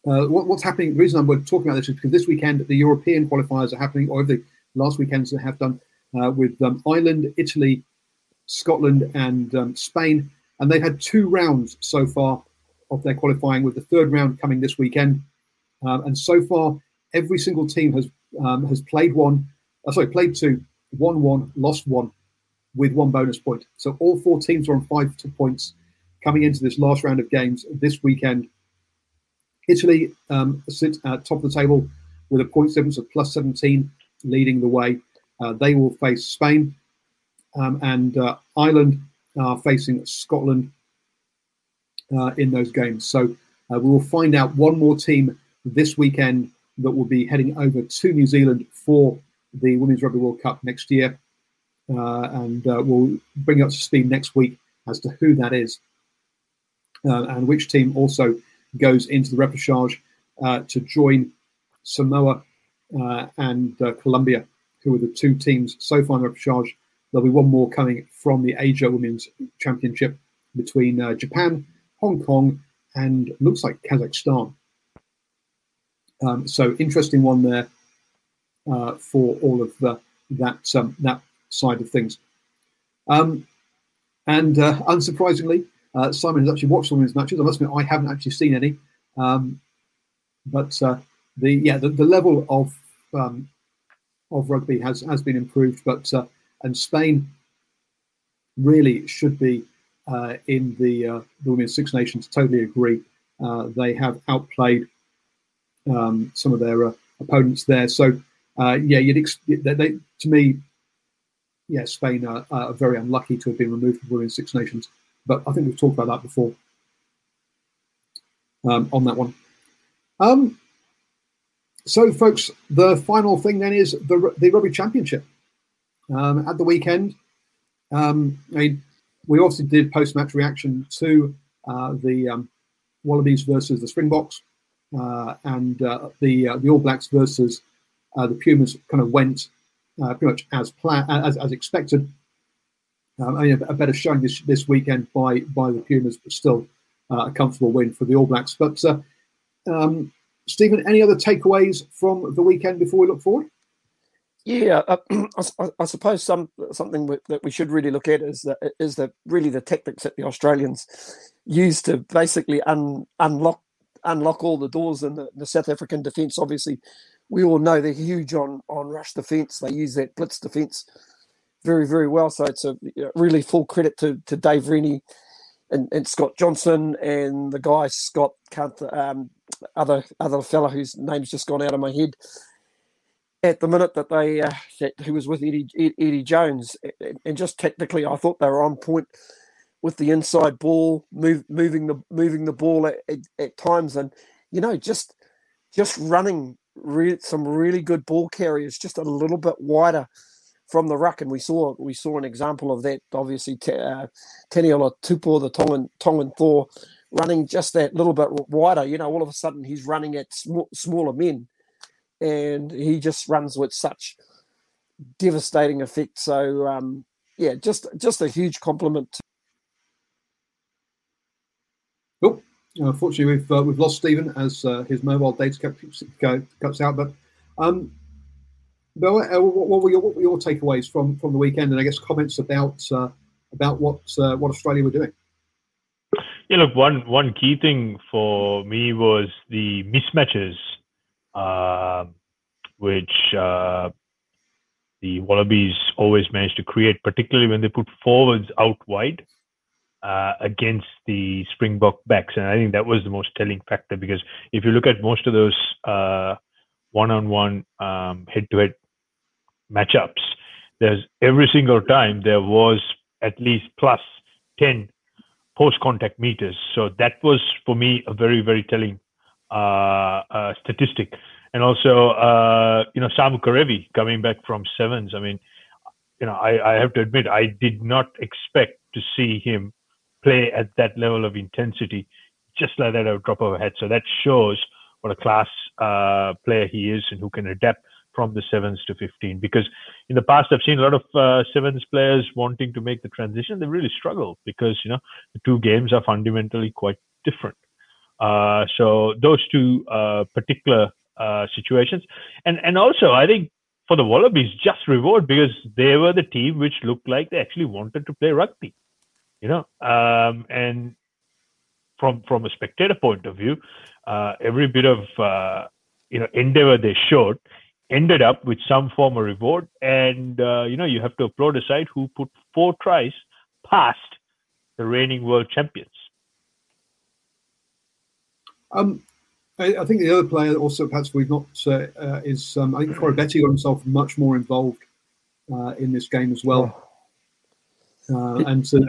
uh, what, what's happening, the reason I'm talking about this is because this weekend the European qualifiers are happening, or the last weekends that have done uh, with um, Ireland, Italy, Scotland, and um, Spain, and they've had two rounds so far of their qualifying, with the third round coming this weekend. Um, and so far, every single team has has played one, uh, sorry, played two, won one, lost one, with one bonus point. So all four teams are on five points coming into this last round of games this weekend. Italy um, sit at top of the table with a point difference of plus 17, leading the way. Uh, they will face Spain, um, and uh, Ireland are facing Scotland uh, in those games. So uh, we will find out one more team this weekend that will be heading over to New Zealand for the Women's Rugby World Cup next year, uh, and uh, we'll bring you up to speed next week as to who that is uh, and which team also goes into the repechage uh, to join Samoa uh, and uh, Colombia, who are the two teams so far in the repechage. There'll be one more coming from the Asia Women's Championship between Japan, Hong Kong, and looks like Kazakhstan. Um, so interesting one there uh, for all of the, that um, that side of things. Um, and uh, unsurprisingly, uh, Simon has actually watched some of his matches. I must admit, I haven't actually seen any. Um, but uh, the yeah, the, the level of um, of rugby has has been improved. But uh, and Spain really should be uh, in the uh, the Women's Six Nations. Totally agree. they have outplayed um, some of their opponents there. So yeah, you'd ex- they, they, to me yeah, Spain are, are, very unlucky to have been removed from Women's Six Nations. But I think we've talked about that before um, on that one. Um, so, folks, the final thing then is the, the Rugby Championship. Um, at the weekend, um, I mean, we obviously did post match reaction to uh, the um, Wallabies versus the Springboks, uh, and uh, the uh, the All Blacks versus uh, the Pumas kind of went uh, pretty much as plan as, as expected. Um, I mean, a, better showing this this weekend by by the Pumas, but still uh, a comfortable win for the All Blacks. But uh, um, Stephen, any other takeaways from the weekend before we look forward? Yeah, uh, I, I, suppose some something that we should really look at is that is that really the tactics that the Australians used to basically un, unlock unlock all the doors in the, the South African defence. Obviously, we all know they're huge on on rush defence. They use that blitz defence very very well. So it's a really full credit to to Dave Rennie and, and Scott Johnson and the guy Scott um, other other fella whose name's just gone out of my head at the minute that they uh, that, who was with Eddie Eddie Jones and just technically I thought they were on point with the inside ball move, moving the moving the ball at, at, at times and you know just just running re- some really good ball carriers, just a little bit wider from the ruck, and we saw we saw an example of that. Obviously, uh, Taniela Tupou, the Tongan Tongan Thor, running just that little bit wider. You know, all of a sudden he's running at sm- smaller men, and he just runs with such devastating effect. So, um, yeah, just just a huge compliment. To- cool. Unfortunately, we've uh, we've lost Stephen as uh, his mobile data cuts, cuts out. But um, Bill, uh, what, were your, what were your takeaways from, from the weekend, and I guess comments about uh, about what uh, what Australia were doing? Yeah, look, one one key thing for me was the mismatches, uh, which uh, the Wallabies always managed to create, particularly when they put forwards out wide uh, against the Springbok backs. And I think that was the most telling factor because if you look at most of those uh, one-on-one um, head-to-head matchups, there's every single time there was at least plus 10 post-contact meters. So that was for me a very, very telling uh, uh statistic. And also, uh, you know, Samu Kerevi coming back from sevens. I mean, you know, I, I have to admit, I did not expect to see him play at that level of intensity, just like that at a drop of a hat. So that shows what a class uh, player he is and who can adapt from the sevens to 15. Because in the past, I've seen a lot of uh, sevens players wanting to make the transition. They really struggle because you know the two games are fundamentally quite different. Uh, so those two uh, particular uh, situations, and and also I think for the Wallabies, just reward because they were the team which looked like they actually wanted to play rugby you know um, and from from a spectator point of view uh, every bit of uh, you know endeavor they showed ended up with some form of reward and uh, you know you have to applaud a side who put four tries past the reigning world champions um, I, I, think the other player also perhaps we've not uh, uh, is um, I think Koroibete got himself much more involved uh, in this game as well. Oh. and so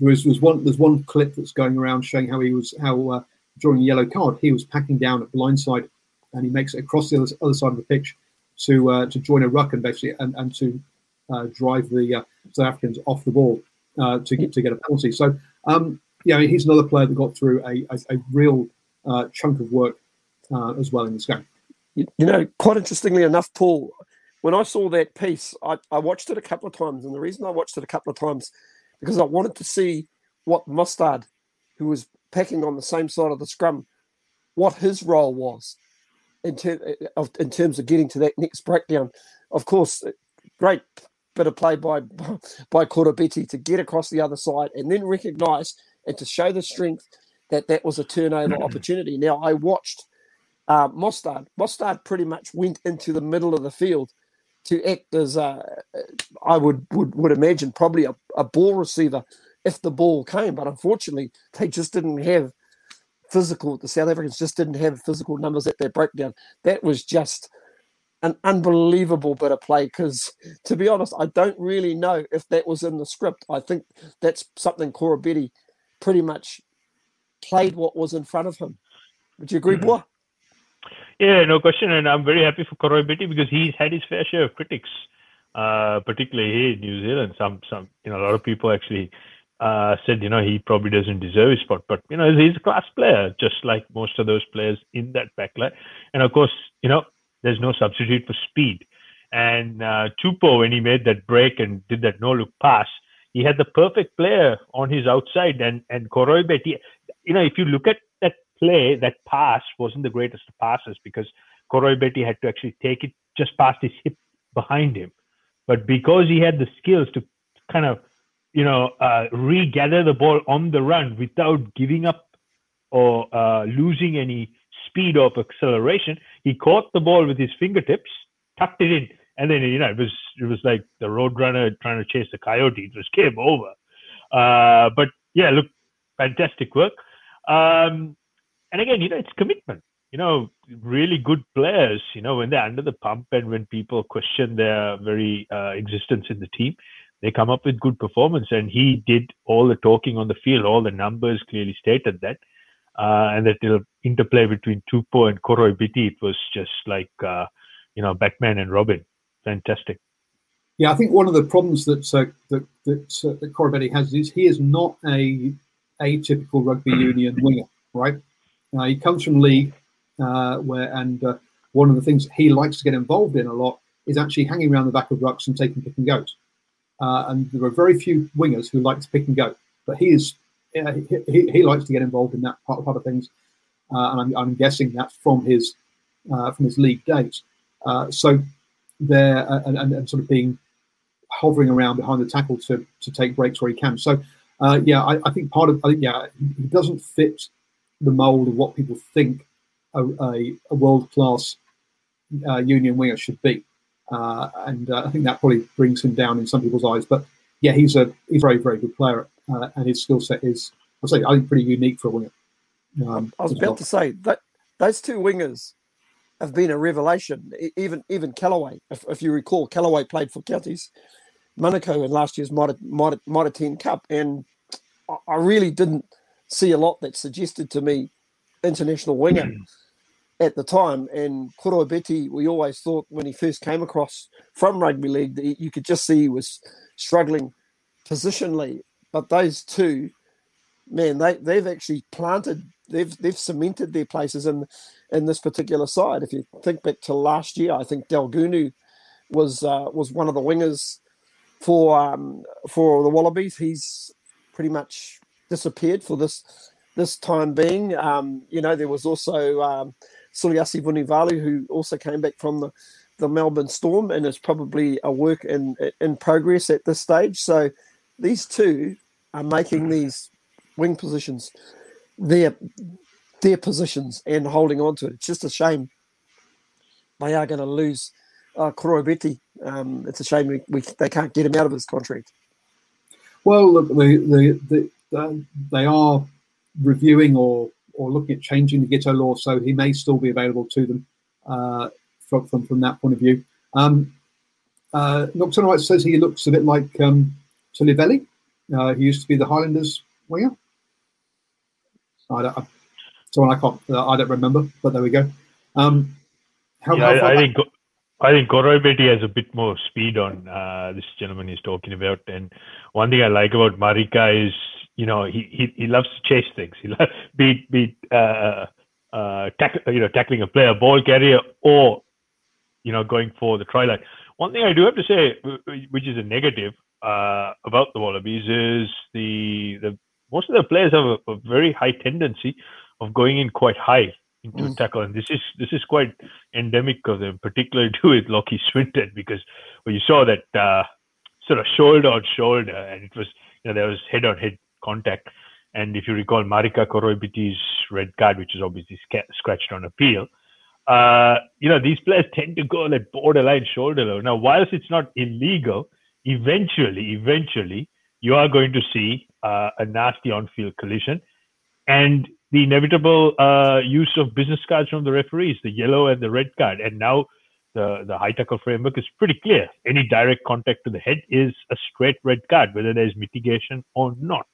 there was, was one there's one clip that's going around showing how he was how uh, during a yellow card he was packing down at blindside and he makes it across the other, other side of the pitch to uh, to join a ruck and basically and, and to uh, drive the uh, South Africans off the ball uh, to get to get a penalty. So um, yeah, I mean, he's another player that got through a, a, a real uh, chunk of work as well in this game. You, know, quite interestingly enough, Paul, when I saw that piece, I, I watched it a couple of times, and the reason I watched it a couple of times because I wanted to see what Mostert, who was packing on the same side of the scrum, what his role was in, ter- of, in terms of getting to that next breakdown. Of course, great bit of play by by Koroibete to get across the other side and then recognise and to show the strength that that was a turnover opportunity. Now I watched uh, Mostert. Mostert pretty much went into the middle of the field to act as I would would would imagine probably a, a ball receiver if the ball came, but unfortunately they just didn't have physical. The South Africans just didn't have physical numbers at their breakdown. That was just an unbelievable bit of play because, to be honest, I don't really know if that was in the script. I think that's something Koroibete pretty much played what was in front of him. Would you agree, mm-hmm. Boy? Yeah, no question. And I'm very happy for Koroibete because he's had his fair share of critics, uh, particularly here in New Zealand. Some, some, you know, a lot of people actually uh, said, you know, he probably doesn't deserve his spot. But, you know, he's a class player, just like most of those players in that backline. And of course, you know, there's no substitute for speed. And uh, Tupou, when he made that break and did that no look pass, he had the perfect player on his outside. And, and Koroibete, you know, if you look at play, that pass wasn't the greatest of passes because Koroibete had to actually take it just past his hip behind him. But because he had the skills to kind of you know, uh, regather the ball on the run without giving up or uh, losing any speed or acceleration. He caught the ball with his fingertips, tucked it in, and then you know it was it was like the roadrunner trying to chase the coyote. It just came over. Uh, but yeah, look, fantastic work. Um, and again, you know, it's commitment. You know, really good players. You know, when they're under the pump and when people question their very uh, existence in the team, they come up with good performance. And he did all the talking on the field. All the numbers clearly stated that. Uh, and that the interplay between Tupou and Koroibete, it was just like, uh, you know, Batman and Robin. Fantastic. Yeah, I think one of the problems that uh, that that, uh, that has is he is not a atypical rugby union winger, right? Uh, he comes from league uh, where, and uh, one of the things he likes to get involved in a lot is actually hanging around the back of rucks and taking pick and goes. Uh, and there are very few wingers who like to pick and go, but he is uh, he, he, likes to get involved in that part, part of things, and I'm, I'm, guessing that's from his from his league days. So there uh, and, and, sort of being hovering around behind the tackle to to take breaks where he can. So yeah, I, I, think part of I think yeah he doesn't fit the mold of what people think a, a, a world class union winger should be. Uh, and uh, I think that probably brings him down in some people's eyes. But yeah, he's a he's a very very good player, uh, and his skill set is I say I think pretty unique for a winger. Um, I was about well. to say that those two wingers have been a revelation. Even even Kellaway, if, if you recall, Kellaway played for Counties Manukau in last year's Mitre 10 Cup, and I really didn't see a lot that suggested to me international winger. at the time. And Koroibete, we always thought when he first came across from rugby league that you could just see he was struggling positionally. But those two, man, they they've actually planted, they've they've cemented their places in in this particular side. If you think back to last year, I think Daugunu was uh, was one of the wingers for um, for the Wallabies. He's pretty much disappeared for this this time being. Um, you know, there was also um, Suliasi Vunivalu, who also came back from the, the Melbourne Storm and is probably a work in in progress at this stage. So these two are making these wing positions their their positions and holding on to it. It's just a shame they are going to lose uh. Um, it's a shame we, we, they can't get him out of his contract. Well, look, the, the, the, they are reviewing or or looking at changing the Giteau law, so he may still be available to them uh, from, from, from that point of view. Um, uh, says he looks a bit like um, Tulivelli. Uh, he used to be the Highlanders winger. I don't, I, someone I can't, uh, I don't remember, but there we go. Um, how, yeah, how I, I think I think Koroibete has a bit more speed on uh, this gentleman he's talking about, and one thing I like about Marika is you know, he, he, he loves to chase things. He loves, be be uh, uh, tack, you know tackling a player, ball carrier, or you know going for the try line. One thing I do have to say, which is a negative uh, about the Wallabies, is the the most of the players have a, a very high tendency of going in quite high into Mm. tackle, and this is this is quite endemic of them, particularly to with Lachie Swinton, because when you saw that uh, sort of shoulder on shoulder, and it was you know there was head on head contact. And if you recall Marika Koroibete's red card, which is obviously sca- scratched on appeal, uh, you know these players tend to go like borderline shoulder. Now, whilst it's not illegal, eventually, eventually, you are going to see uh, a nasty on-field collision, and the inevitable uh, use of business cards from the referees, the yellow and the red card, and now the the high tackle framework is pretty clear. Any direct contact to the head is a straight red card, whether there's mitigation or not.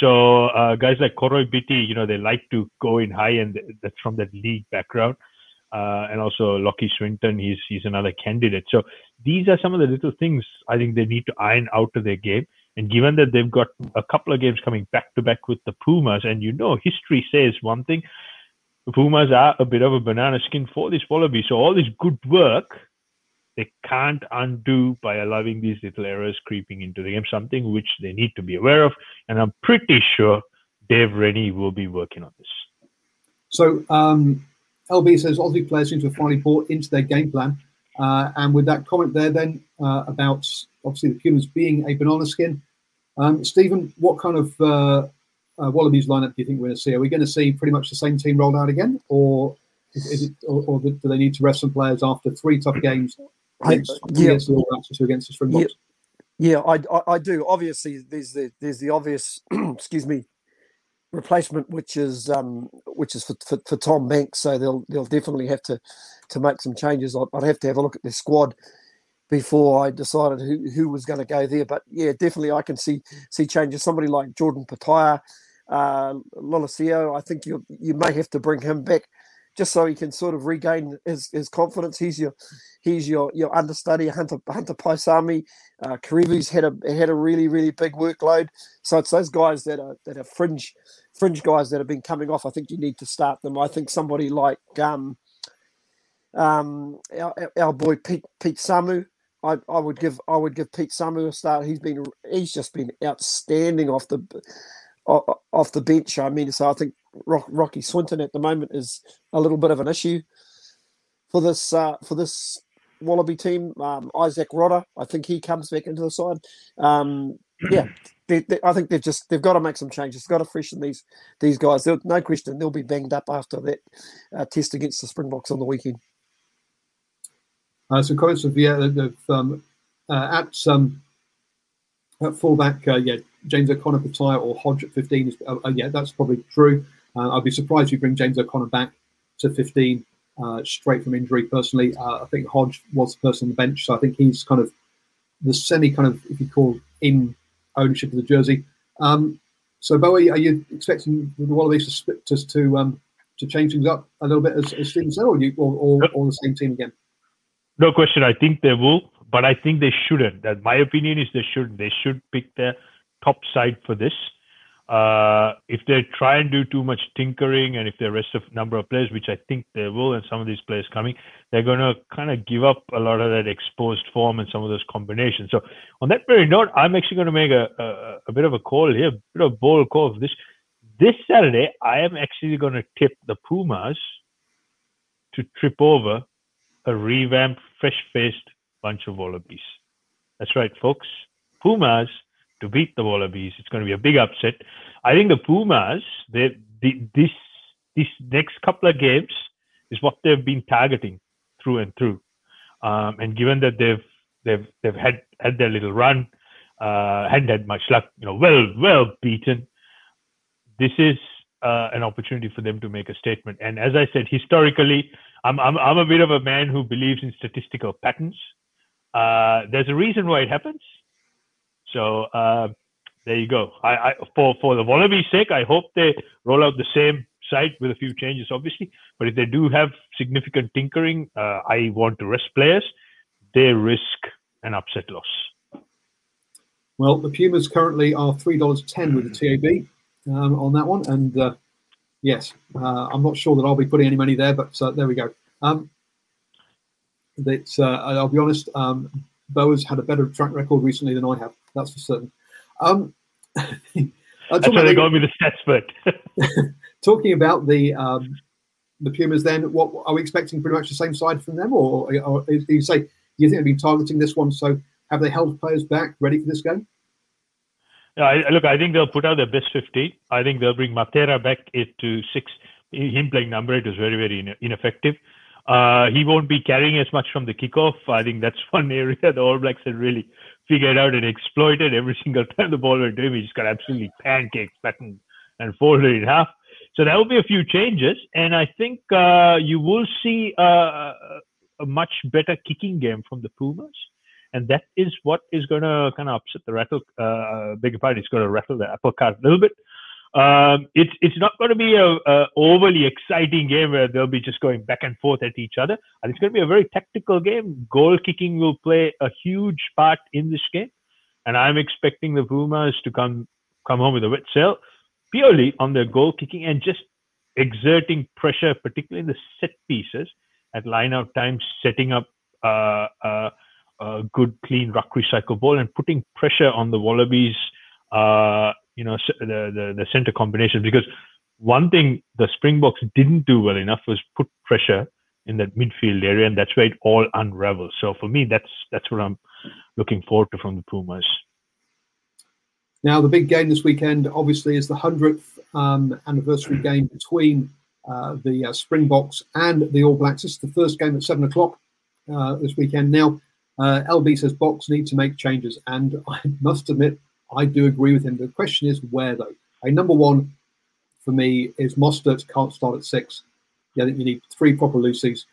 So uh, guys like Koroibete, you know, they like to go in high, and that's from that league background. Uh, and also Lachie Swinton, he's he's another candidate. So these are some of the little things I think they need to iron out of their game. And given that they've got a couple of games coming back to back with the Pumas, and you know history says one thing, Pumas are a bit of a banana skin for this Wallaby. So all this good work they can't undo by allowing these little errors creeping into the game, something which they need to be aware of. And I'm pretty sure Dave Rennie will be working on this. So um, LB says Aussie players seem to have finally bought into their game plan. Uh, and with that comment there, then uh, about obviously the Pumas being a banana skin, um, Stephen, what kind of uh, uh, Wallabies lineup do you think we're going to see? Are we going to see pretty much the same team rolled out again, or is, is it, or, or do they need to rest some players after three tough games I- against, yeah. against the All two against the Springboks? Yeah, I, I, I do. Obviously, there's the there's the obvious, excuse me, replacement, which is um, which is for, for, for Tom Banks. So they'll they'll definitely have to to make some changes. I'd, I'd have to have a look at their squad before I decided who, who was going to go there. But yeah, definitely I can see see changes. Somebody like Jordan Petaia, uh, I think you you may have to bring him back just so he can sort of regain his, his confidence. He's your he's your your understudy, Hunter Hunter Paisami. Uh, Karibu's had a had a really really big workload. So it's those guys that are that are fringe fringe guys that have been coming off. I think you need to start them. I think somebody like um um our, our- boy Pete Pete Samu. I, I would give I would give Pete Samu a start. He's been he's just been outstanding off the off the bench. I mean, so I think Lachie Swinton at the moment is a little bit of an issue for this uh, for this Wallaby team. Um, Izack Rodda, I think he comes back into the side. Um, yeah, they, they, I think they've just they've got to make some changes. They've got to freshen these these guys. They'll, no question, they'll be banged up after that uh, test against the Springboks on the weekend. Uh, some comments of yeah, of, um, uh, at um, at fullback, uh, yeah, James O'Connor, Petaia, or Hodge at 15 is uh, uh, yeah, that's probably true. Uh, I'd be surprised if you bring James O'Connor back to 15 uh, straight from injury. Personally, uh, I think Hodge was the person on the bench, so I think he's kind of the semi kind of if you call in ownership of the jersey. Um, so Bowie, are you expecting the Wallabies to split to um, to change things up a little bit as, as Stephen said, or you or, or, or the same team again? No question. I think they will, but I think they shouldn't. That my opinion is they shouldn't. They should pick their top side for this. Uh, if they try and do too much tinkering, and if they rest a number of players, which I think they will, and some of these players coming, they're going to kind of give up a lot of that exposed form and some of those combinations. So, on that very note, I'm actually going to make a, a, a bit of a call here, a bit of a bold call for this. This Saturday, I am actually going to tip the Pumas to trip over a revamped, fresh-faced bunch of Wallabies. That's right, folks. Pumas to beat the Wallabies. It's going to be a big upset. I think the Pumas, they, this this next couple of games is what they've been targeting through and through. Um, and given that they've they've they've had had their little run, uh, hadn't had much luck, you know, well well beaten. This is uh, an opportunity for them to make a statement. And as I said, historically, I'm I'm I'm a bit of a man who believes in statistical patterns. Uh, there's a reason why it happens. So uh, there you go. I, I for for the Wallabies' sake, I hope they roll out the same site with a few changes, obviously. But if they do have significant tinkering, uh, I want to rest players. They risk an upset loss. Well, the Pumas currently are three dollars ten with the TAB um, on that one, and uh, yes, uh, I'm not sure that I'll be putting any money there, but uh, there we go. Um, that's, uh, I'll be honest, um, Boa's had a better track record recently than I have. That's for certain. Um, That's why they got me the stats but. talking about the um, the Pumas, then what are we expecting? Pretty much the same side from them, or, or you say you think they've been targeting this one? So have they held players back ready for this game? Yeah, I, look, I think they'll put out their best 50. I think they'll bring Matera back to six. Him playing number eight was very, very ineffective. Uh, he won't be carrying as much from the kickoff. I think that's one area the All Blacks had really figured out and exploited every single time the ball went to him. He just got absolutely pancaked, flattened, and folded in half. So there will be a few changes, and I think uh, you will see uh, a much better kicking game from the Pumas, and that is what is going to kind of upset the rattle. Uh, bigger part, it's going to rattle the apple cart a little bit. Um, it's it's not going to be a, a, overly exciting game where they'll be just going back and forth at each other. And it's going to be a very tactical game. Goal kicking will play a huge part in this game, and I'm expecting the Pumas to come come home with a wet sail purely on their goal kicking and just exerting pressure, particularly in the set pieces at line out times, setting up uh, uh, a good, clean ruck recycle ball and putting pressure on the Wallabies, uh, you know, the, the, the center combination. Because one thing the Springboks didn't do well enough was put pressure in that midfield area, and that's where it all unravels. So for me, that's that's what I'm looking forward to from the Pumas. Now, the big game this weekend, obviously, is the 100th um, anniversary game between uh, the uh, Springboks and the All Blacks. This is the first game at 7 o'clock uh, this weekend. Now, uh, LB says Box need to make changes, and I must admit, I do agree with him. The question is where, though? A number one for me is Mostert can't start at six. Yeah, I think you need three proper loosies.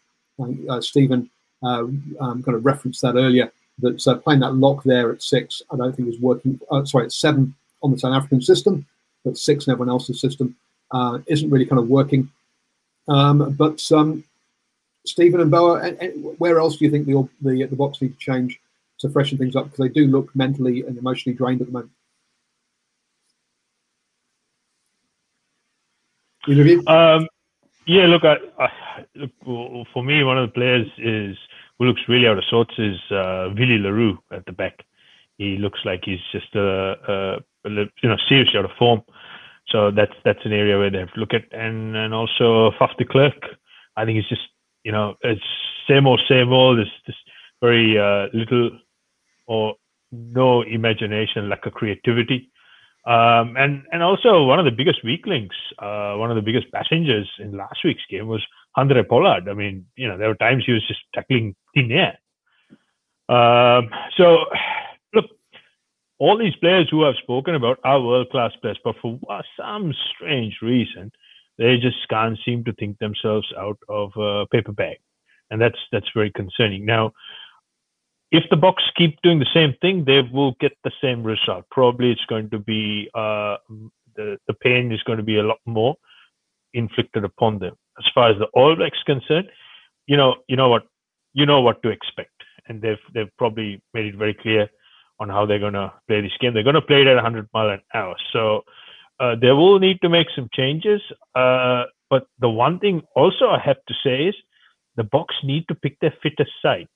Uh, Stephen uh, um, kind of referenced that earlier that uh, playing that lock there at six, I don't think was working. Uh, sorry, at seven on the South African system, but six in everyone else's system uh, isn't really kind of working. Um, but um, Stephen and Boa, and, and where else do you think the, the the Boks need to change to freshen things up because they do look mentally and emotionally drained at the moment? Either of you? Um, yeah, look, I, I, look, for me, one of the players is who looks really out of sorts is uh, Willie le Roux at the back. He looks like he's just a, a, you know seriously out of form. So that's that's an area where they have to look at, and and also Faf de Klerk. I think it's just you know it's same old same old. There's just very uh, little or no imagination, lack of creativity. Um, and and also one of the biggest weak links, uh, one of the biggest passengers in last week's game was Andre Pollard. I mean, you know, there were times he was just tackling thin air. Um, so, look, all these players who I've spoken about are world class players, but for some strange reason, they just can't seem to think themselves out of a paper bag, and that's that's very concerning. Now, if the Boks keep doing the same thing, they will get the same result. Probably it's going to be uh, the the pain is going to be a lot more inflicted upon them. As far as the All Blacks concerned, you know, you know what, you know what to expect, and they've they've probably made it very clear on how they're going to play this game. They're going to play it at 100 mile an hour, so uh, they will need to make some changes. Uh, but the one thing also I have to say is the Boks need to pick their fittest side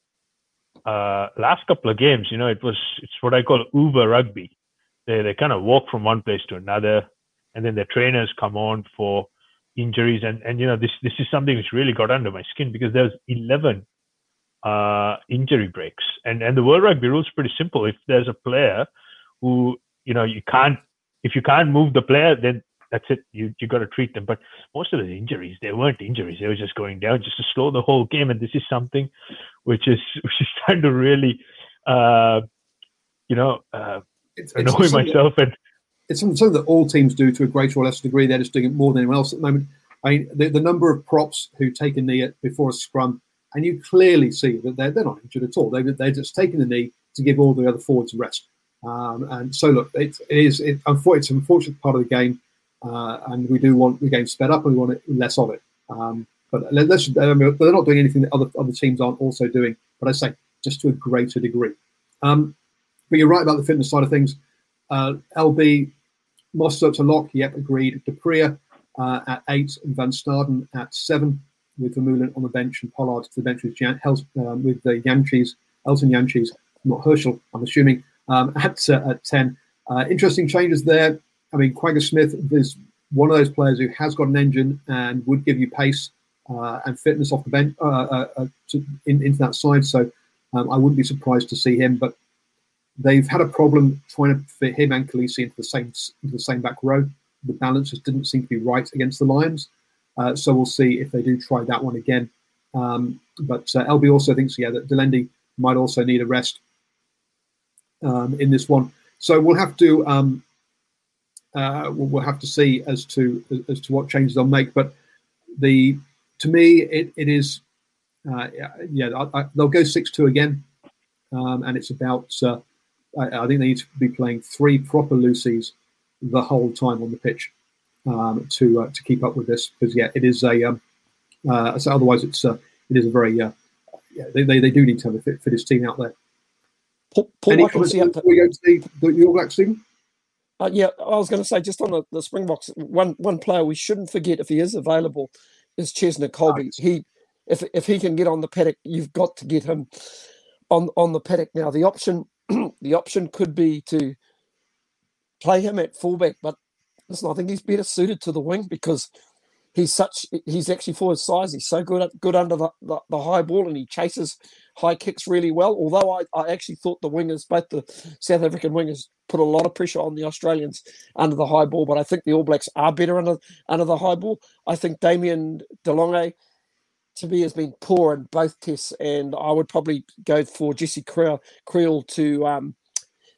uh, last couple of games, you know, it was it's what I call Uber rugby. They they kind of walk from one place to another, and then their trainers come on for injuries, and and you know this this is something which really got under my skin because there's 11 uh, injury breaks, and and the World Rugby rule is pretty simple. If there's a player who you know you can't if you can't move the player, then that's it. You you got to treat them. But most of the injuries, they weren't injuries. They were just going down just to slow the whole game. And this is something which is which is trying to really, uh, you know, uh, it's, annoy it's myself. and it's something that all teams do to a greater or lesser degree. They're just doing it more than anyone else at the moment. I mean, the, the number of props who take a knee before a scrum, and you clearly see that they're, they're not injured at all. They, they're just taking the knee to give all the other forwards a rest. Um, and so, look, it, it is it, it's an unfortunate part of the game uh, and we do want the game sped up, and we want it, less of it. Um, but let's, they're not doing anything that other other teams aren't also doing. But I say just to a greater degree. Um, but you're right about the fitness side of things. Uh, LB Mostert to lock, yep, agreed. du Preez uh, at eight and Van Staden at seven, with Vermeulen on the bench and Pollard to the bench with, Jan, um, with the Jantjies, Elton Jantjies, not Herschel, I'm assuming, um, at, uh, at 10. Uh, interesting changes there. I mean, Kwagga Smith is one of those players who has got an engine and would give you pace uh, and fitness off the bench uh, uh, uh to, in, into that side. So um, I wouldn't be surprised to see him. But they've had a problem trying to fit him and Kolisi into the same into the same back row. The balance just didn't seem to be right against the Lions. Uh, so we'll see if they do try that one again. Um, but uh, LB also thinks, yeah, that de Allende might also need a rest um, in this one. So we'll have to um, uh, we'll have to see as to as to what changes they'll make. But the to me, it, it is uh, yeah I, I, they'll go six two again, um, and it's about uh, I, I, think they need to be playing three proper loosies the whole time on the pitch um, to uh, to keep up with this because yeah it is a um, uh, so otherwise it's uh, it is a very yeah they, they, they do need to have a fit, fittest team out there. Paul, Paul Any comments before we go to the, the All Blacks team? Uh, yeah, I was going to say just on the, the Springboks, one one player we shouldn't forget if he is available is Cheslin Kolbe. Right. He, if if he can get on the paddock, you've got to get him on on the paddock. Now the option the option could be to play him at fullback, but listen, I think he's better suited to the wing because he's such he's actually for his size he's so good good under the, the, the, high ball and he chases high kicks really well. Although I, I actually thought the wingers both the south african wingers put a lot of pressure on the australians under the high ball but i think the all blacks are better under under the high ball. I think damian delonge to me has been poor in both tests and i would probably go for Jesse Kriel, Kriel to um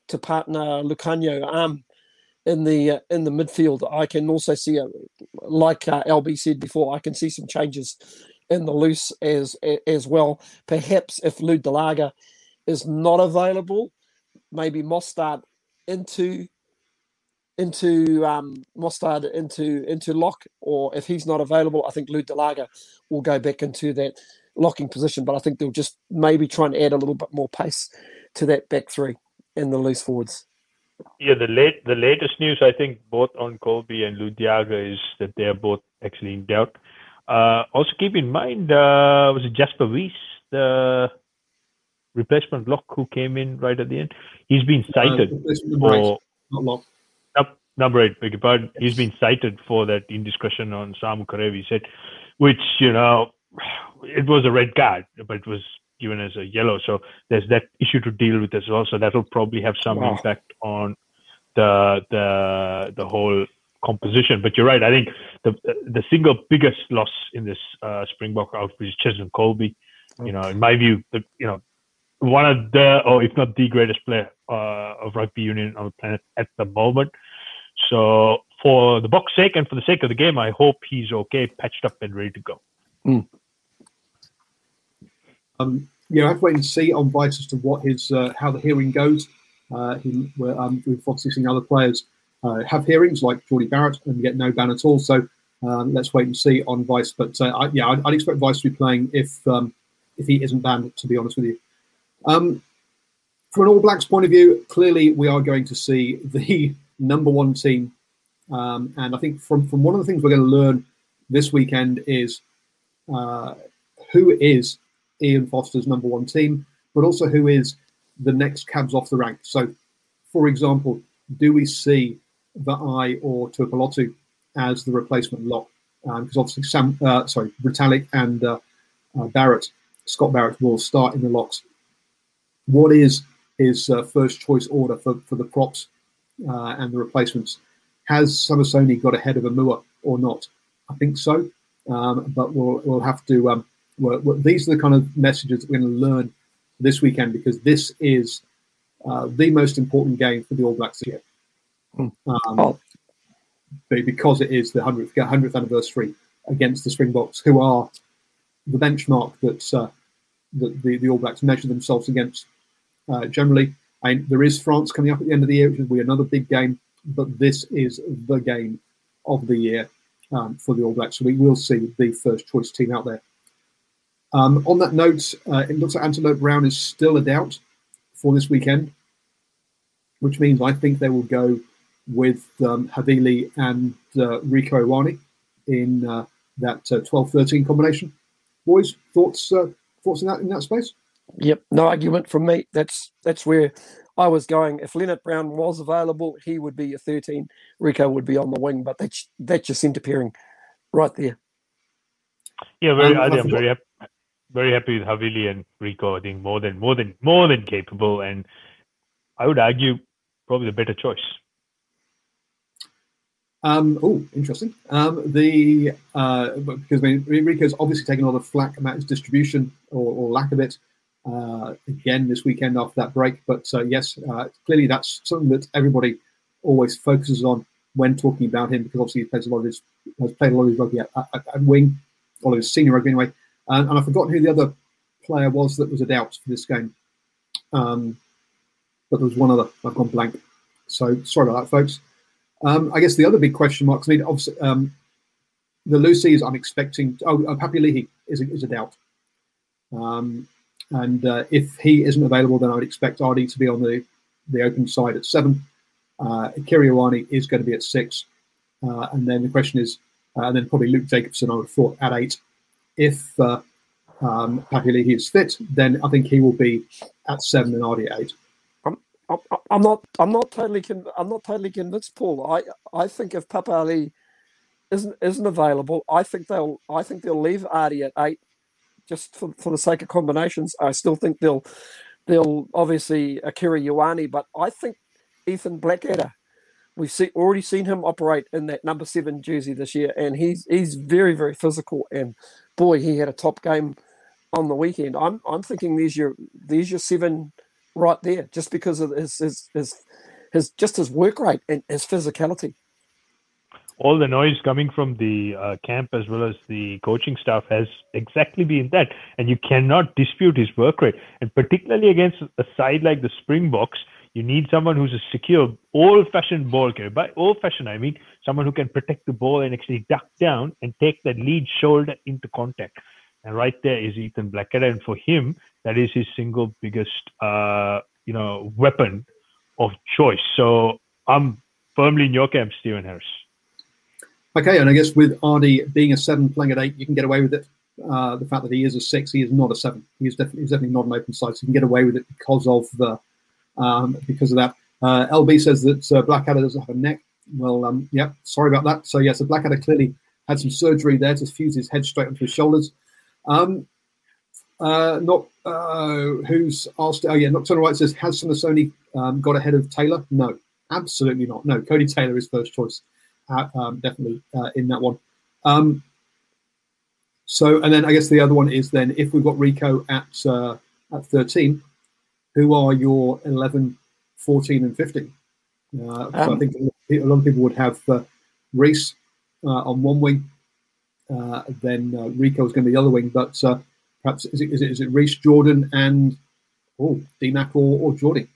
to partner Lukhanyo um in the uh, in the midfield. I can also see, a, like uh, LB said before, I can see some changes in the loose as as well. Perhaps if Lood de Jager is not available, maybe Mostert into into um, Mostert into into lock, or if he's not available, I think Lood de Jager will go back into that locking position. But I think they'll just maybe try and add a little bit more pace to that back three in the loose forwards. Yeah, the late the latest news I think both on Kolbe and Jager is that they are both actually in doubt. Uh, also keep in mind uh, was it Jasper Wiese, the replacement lock who came in right at the end? He's been uh, cited uh, for not number eight, beg your pardon. He's been cited for that indiscretion on Samu Kerevi said, which you know it was a red card, but it was given as a yellow. So there's that issue to deal with as well. So that will probably have some wow. impact on the the the whole composition. But you're right. I think the the single biggest loss in this uh, Springbok outfit is Cheslin Kolbe. You know, in my view, the you know one of the or if not the greatest player uh, of rugby union on the planet at the moment. So for the box sake and for the sake of the game, I hope he's okay, patched up and ready to go. Mm. Um, know, I have to wait and see on Wiese as to what his uh, how the hearing goes. Uh, he, um, we've obviously seen other players uh, have hearings like Jordie Barrett and get no ban at all. So um, let's wait and see on Wiese. But uh, I, yeah, I'd, I'd, expect Wiese to be playing if um, if he isn't banned. To be honest with you, um, from an All Blacks point of view, clearly we are going to see the number one team. Um, and I think from from one of the things we're going to learn this weekend is uh, who is Ian Foster's number one team, but also who is the next cabs off the rank. So, for example, do we see Vaai or Tuipulotu as the replacement lock? Because um, obviously, Sam, uh, sorry, Retallick and uh, uh, Barrett, Scott Barrett will start in the locks. What is his uh, first choice order for, for the props uh, and the replacements? Has Samisoni got ahead of Aumua or not? I think so, um, but we'll we'll have to um, well, well, these are the kind of messages that we're going to learn this weekend because this is uh, the most important game for the All Blacks this year. Hmm. Um, oh. Because it is the 100th, 100th anniversary against the Springboks, who are the benchmark that, uh, that the, the All Blacks measure themselves against uh, generally. And there is France coming up at the end of the year, which will be another big game, but this is the game of the year um, for the All Blacks. So we will see the first choice team out there. Um, on that note, uh, it looks like Anton Lienert-Brown is still a doubt for this weekend, which means I think they will go with um, Havili and uh, Rieko Ioane in uh, that 12-13 uh, combination. Boys, thoughts uh, thoughts in that in that space? Yep, no argument from me. That's that's where I was going if Lienert Brown was available, he would be a 13. Rieko would be on the wing, but that's that's your centre pairing right there. Yeah, very. Um, I I think I'm very happy, very happy with Havili and Rieko. I think more than more than more than capable, and I would argue probably the better choice. Um, oh, interesting. Um, the uh, because I mean, Rieko's obviously taken a lot of flack about his distribution or, or lack of it uh, again this weekend after that break. But uh, yes, uh, clearly that's something that everybody always focuses on when talking about him because obviously he plays a lot of his has played a lot of his rugby at, at, at wing, all of his senior rugby anyway. And, and I've forgotten who the other player was that was a doubt for this game. Um, but there was one other. I've gone blank. So sorry about that, folks. Um, I guess the other big question marks. I mean, obviously, um, the loosies I'm expecting. Oh, uh, Papali'i is a, is a doubt. Um, and uh, if he isn't available, then I would expect Ardie to be on the, the open side at seven. Uh, Akira Ioane is going to be at six. Uh, and then the question is, uh, and then probably Luke Jacobson, I would have thought, at eight. If uh, um, is fit, then I think he will be at seven and Ardie at eight. I'm, I'm- not. I'm not totally. Con- I'm not totally convinced, Paul. I. I think if Papali'i isn't isn't available, I think they'll. I think they'll leave Ardie at eight, just for, for the sake of combinations. I still think they'll. They'll obviously Akira Ioane, but I think Ethan Blackadder. We've see, already seen him operate in that number seven jersey this year, and he's he's very very physical. And boy, he had a top game on the weekend. I'm I'm thinking there's your there's your seven right there, just because of his his his, his just his work rate and his physicality. all the noise coming from the uh, camp as well as the coaching staff has exactly been that. And you cannot dispute his work rate. And particularly against a side like the Springboks, you need someone who's a secure, old fashioned ball carrier. By old fashioned, I mean someone who can protect the ball and actually duck down and take that lead shoulder into contact. And right there is Ethan Blackadder. And for him, that is his single biggest, uh, you know, weapon of choice. So I'm firmly in your camp, Stephen Harris. Okay, and I guess with Ardie being a seven, playing at eight, you can get away with it. Uh, the fact that he is a six, he is not a seven. He's definitely, he's definitely not an open side, so you can get away with it because of the um, because of that. Uh, LB says that uh, Blackadder doesn't have a neck. Well, um, yeah, sorry about that. So yes, so Blackadder clearly had some surgery there to fuse his head straight onto his shoulders. Um, uh, not uh, who's asked. Oh yeah, Nocturnal White says has Samisoni um, got ahead of Taylor? No, absolutely not. No, Codie Taylor is first choice uh, um, definitely uh, in that one. Um, so, and then I guess the other one is then if we've got Rieko at uh, at 13, who are your 11, 14, and 15? Uh, so I Um, think a lot of people would have uh, Reece uh, on one wing, uh, then Rieko is going to be the other wing, but perhaps is it, is it is it Reece, Jordan, and oh, DMAC or, or Jordie?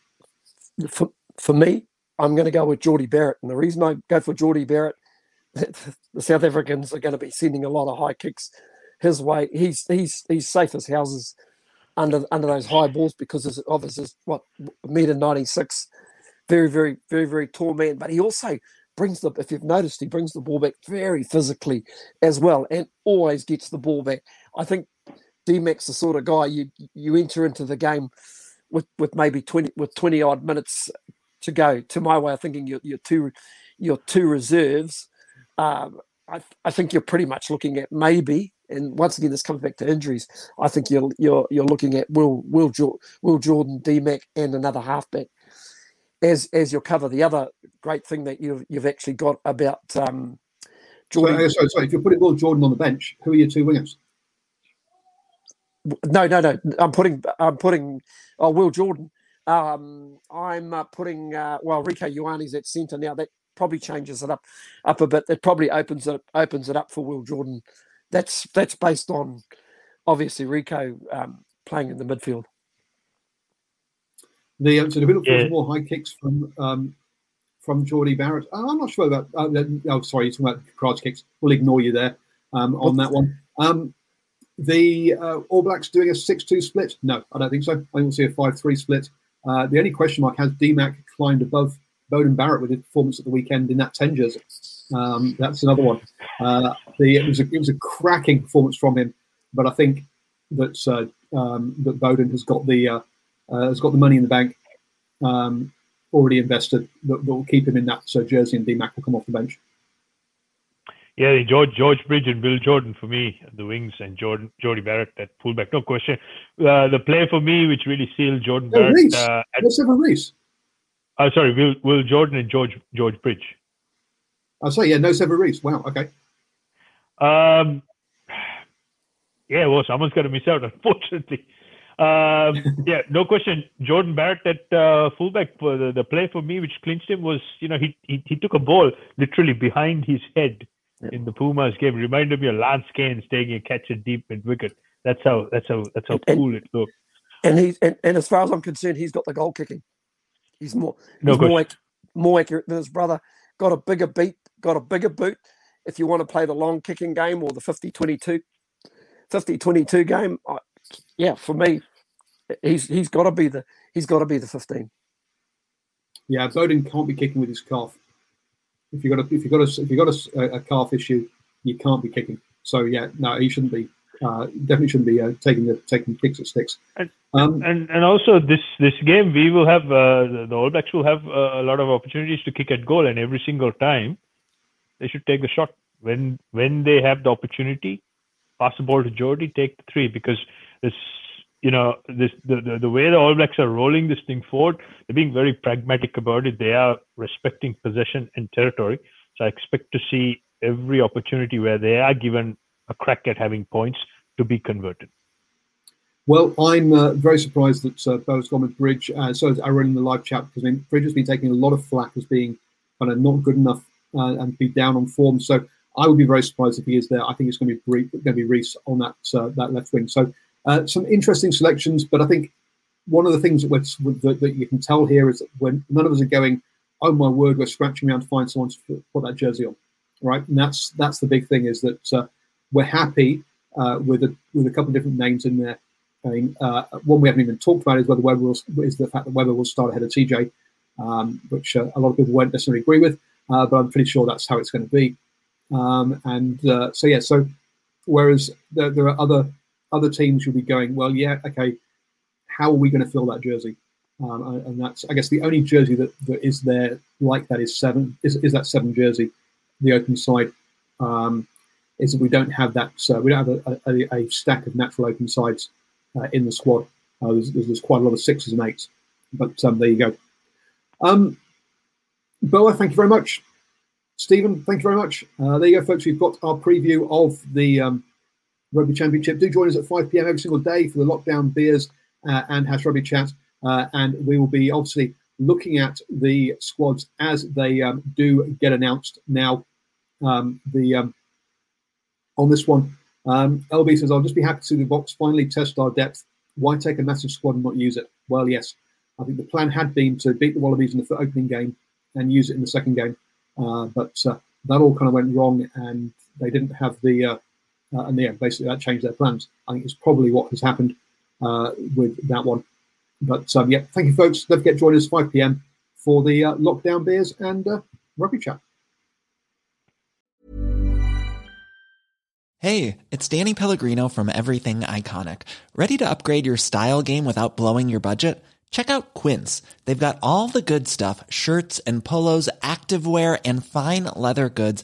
For for me, I'm going to go with Jordie Barrett, and the reason I go for Jordie Barrett, the South Africans are going to be sending a lot of high kicks his way. He's he's he's safe as houses under under those high balls because of his what meter ninety six, very very very very tall man. But he also brings the if you've noticed he brings the ball back very physically as well, and always gets the ball back. I think D-Mac's the sort of guy you you enter into the game with with maybe twenty with twenty odd minutes to go. To my way of thinking, your your two your two reserves. Um, I, I think you're pretty much looking at maybe, and once again, this comes back to injuries. I think you're you're you're looking at Will Will Jor- Will Jordan, DMAC, and another halfback as as your cover. The other great thing that you've you've actually got about um, Jordan. uh, sorry, sorry, if you're putting Will Jordan on the bench, who are your two wingers? No, no, no. I'm putting I'm putting oh Will Jordan. Um, I'm uh, putting uh, well Rieko Ioane's at centre now. That probably changes it up up a bit. That probably opens it opens it up for Will Jordan. That's that's based on obviously Rieko um, playing in the midfield. The um, so the middle Yeah. more high kicks from um, from Jordie Barrett. Uh, I'm not sure about. Uh, oh, sorry, you're talking about crotch kicks. We'll ignore you there um, on that one. Um, the uh, All Blacks doing a six-two split? No, I don't think so. I think we'll see a five-three split. Uh, the only question mark has DMAC climbed above Beauden Barrett with his performance at the weekend in that ten jersey. Um, that's another one. Uh, the, it was a, it was a cracking performance from him, but I think that uh, um, that Beauden has got the uh, uh, has got the money in the bank um, already invested that, will keep him in that so jersey and DMAC will come off the bench. Yeah, George George Bridge and Will Jordan for me, the wings, and Jordan Jordie Barrett at fullback. No question. Uh, the play for me, which really sealed Jordan no, Barrett. Reece. Uh, at, Let's have a Reece. Oh, sorry, Will, Will Jordan and George George Bridge. Oh, sorry, yeah, no Sevu Reece. Wow, okay. Um, yeah, well, someone's got to miss out, unfortunately. Um, yeah, no question. Jordan Barrett at uh, fullback for the, the play for me, which clinched him, was you know he he, he took a ball literally behind his head yeah. in the Pumas game. It Reminded me of Lance Cairns taking a catch at deep mid wicket. That's how that's how that's how and, cool it looked. And he's and, and as far as I'm concerned, he's got the goal kicking. He's more he's no more, more accurate than his brother. Got a bigger beat, got a bigger boot. If you want to play the long kicking game or the 50-22, 50-22 game, I, yeah, for me, he's he's got to be the he's got to be the 15. Yeah, Beauden can't be kicking with his calf if you got a if you got a if you got a, a calf issue, you can't be kicking. So yeah, no, he shouldn't be. Uh, definitely shouldn't be uh, taking the taking kicks at sticks. And, um, and and also this this game we will have uh, the All Blacks will have uh, a lot of opportunities to kick at goal, and every single time they should take the shot when when they have the opportunity. Pass the ball to Jordie, take the three because this you know this the, the, the way the All Blacks are rolling this thing forward, they're being very pragmatic about it. They are respecting possession and territory. So I expect to see every opportunity where they are given a crack at having points to be converted. Well, I'm uh, very surprised that uh, Bo's gone with Bridge. Uh, so I wrote in the live chat because I mean, Bridge has been taking a lot of flack as being kind of not good enough uh, and be down on form. So I would be very surprised if he is there. I think it's going to be going to be Reece on that uh, that left wing. So uh, some interesting selections, but I think one of the things that, that, that, you can tell here is that when none of us are going, oh my word, we're scratching around to find someone to put that jersey on, right? And that's that's the big thing is that uh, we're happy uh, with a with a couple of different names in there. I mean, uh, one we haven't even talked about is whether Weber will, is the fact that Weber will start ahead of TJ, um, which uh, a lot of people won't necessarily agree with, uh, but I'm pretty sure that's how it's going to be. Um, and so yeah, so whereas there, there are other other teams will be going, well, yeah, okay, how are we going to fill that jersey? Um, and that's, I guess, the only jersey that, that is there like that is seven. Is, is that seven jersey, the open side? Um, is that we don't have that. Uh, we don't have a, a, a, stack of natural open sides uh, in the squad. Uh, there's, there's, quite a lot of sixes and eights, but um, there you go. Um, Boa, thank you very much. Stephen, thank you very much. Uh, there you go, folks. We've got our preview of the um, Rugby Championship. Do join us at 5 p.m. every single day for the lockdown beers uh, and hash rugby chat. Uh, and we will be obviously looking at the squads as they um, do get announced now. Um, the um, on this one, um, LB says, "I'll just be happy to see the box finally test our depth. Why take a massive squad and not use it?" Well, yes, I think the plan had been to beat the Wallabies in the opening game and use it in the second game, uh, but uh, that all kind of went wrong, and they didn't have the uh, and yeah, basically that changed their plans. I think it's probably what has happened uh, with that one. But um, yeah, thank you, folks. Don't forget, to join us 5 p.m. for the uh, lockdown beers and uh, rugby chat. Hey, it's Danny Pellegrino from Everything Iconic. Ready to upgrade your style game without blowing your budget? Check out Quince. They've got all the good stuff shirts and polos, activewear, and fine leather goods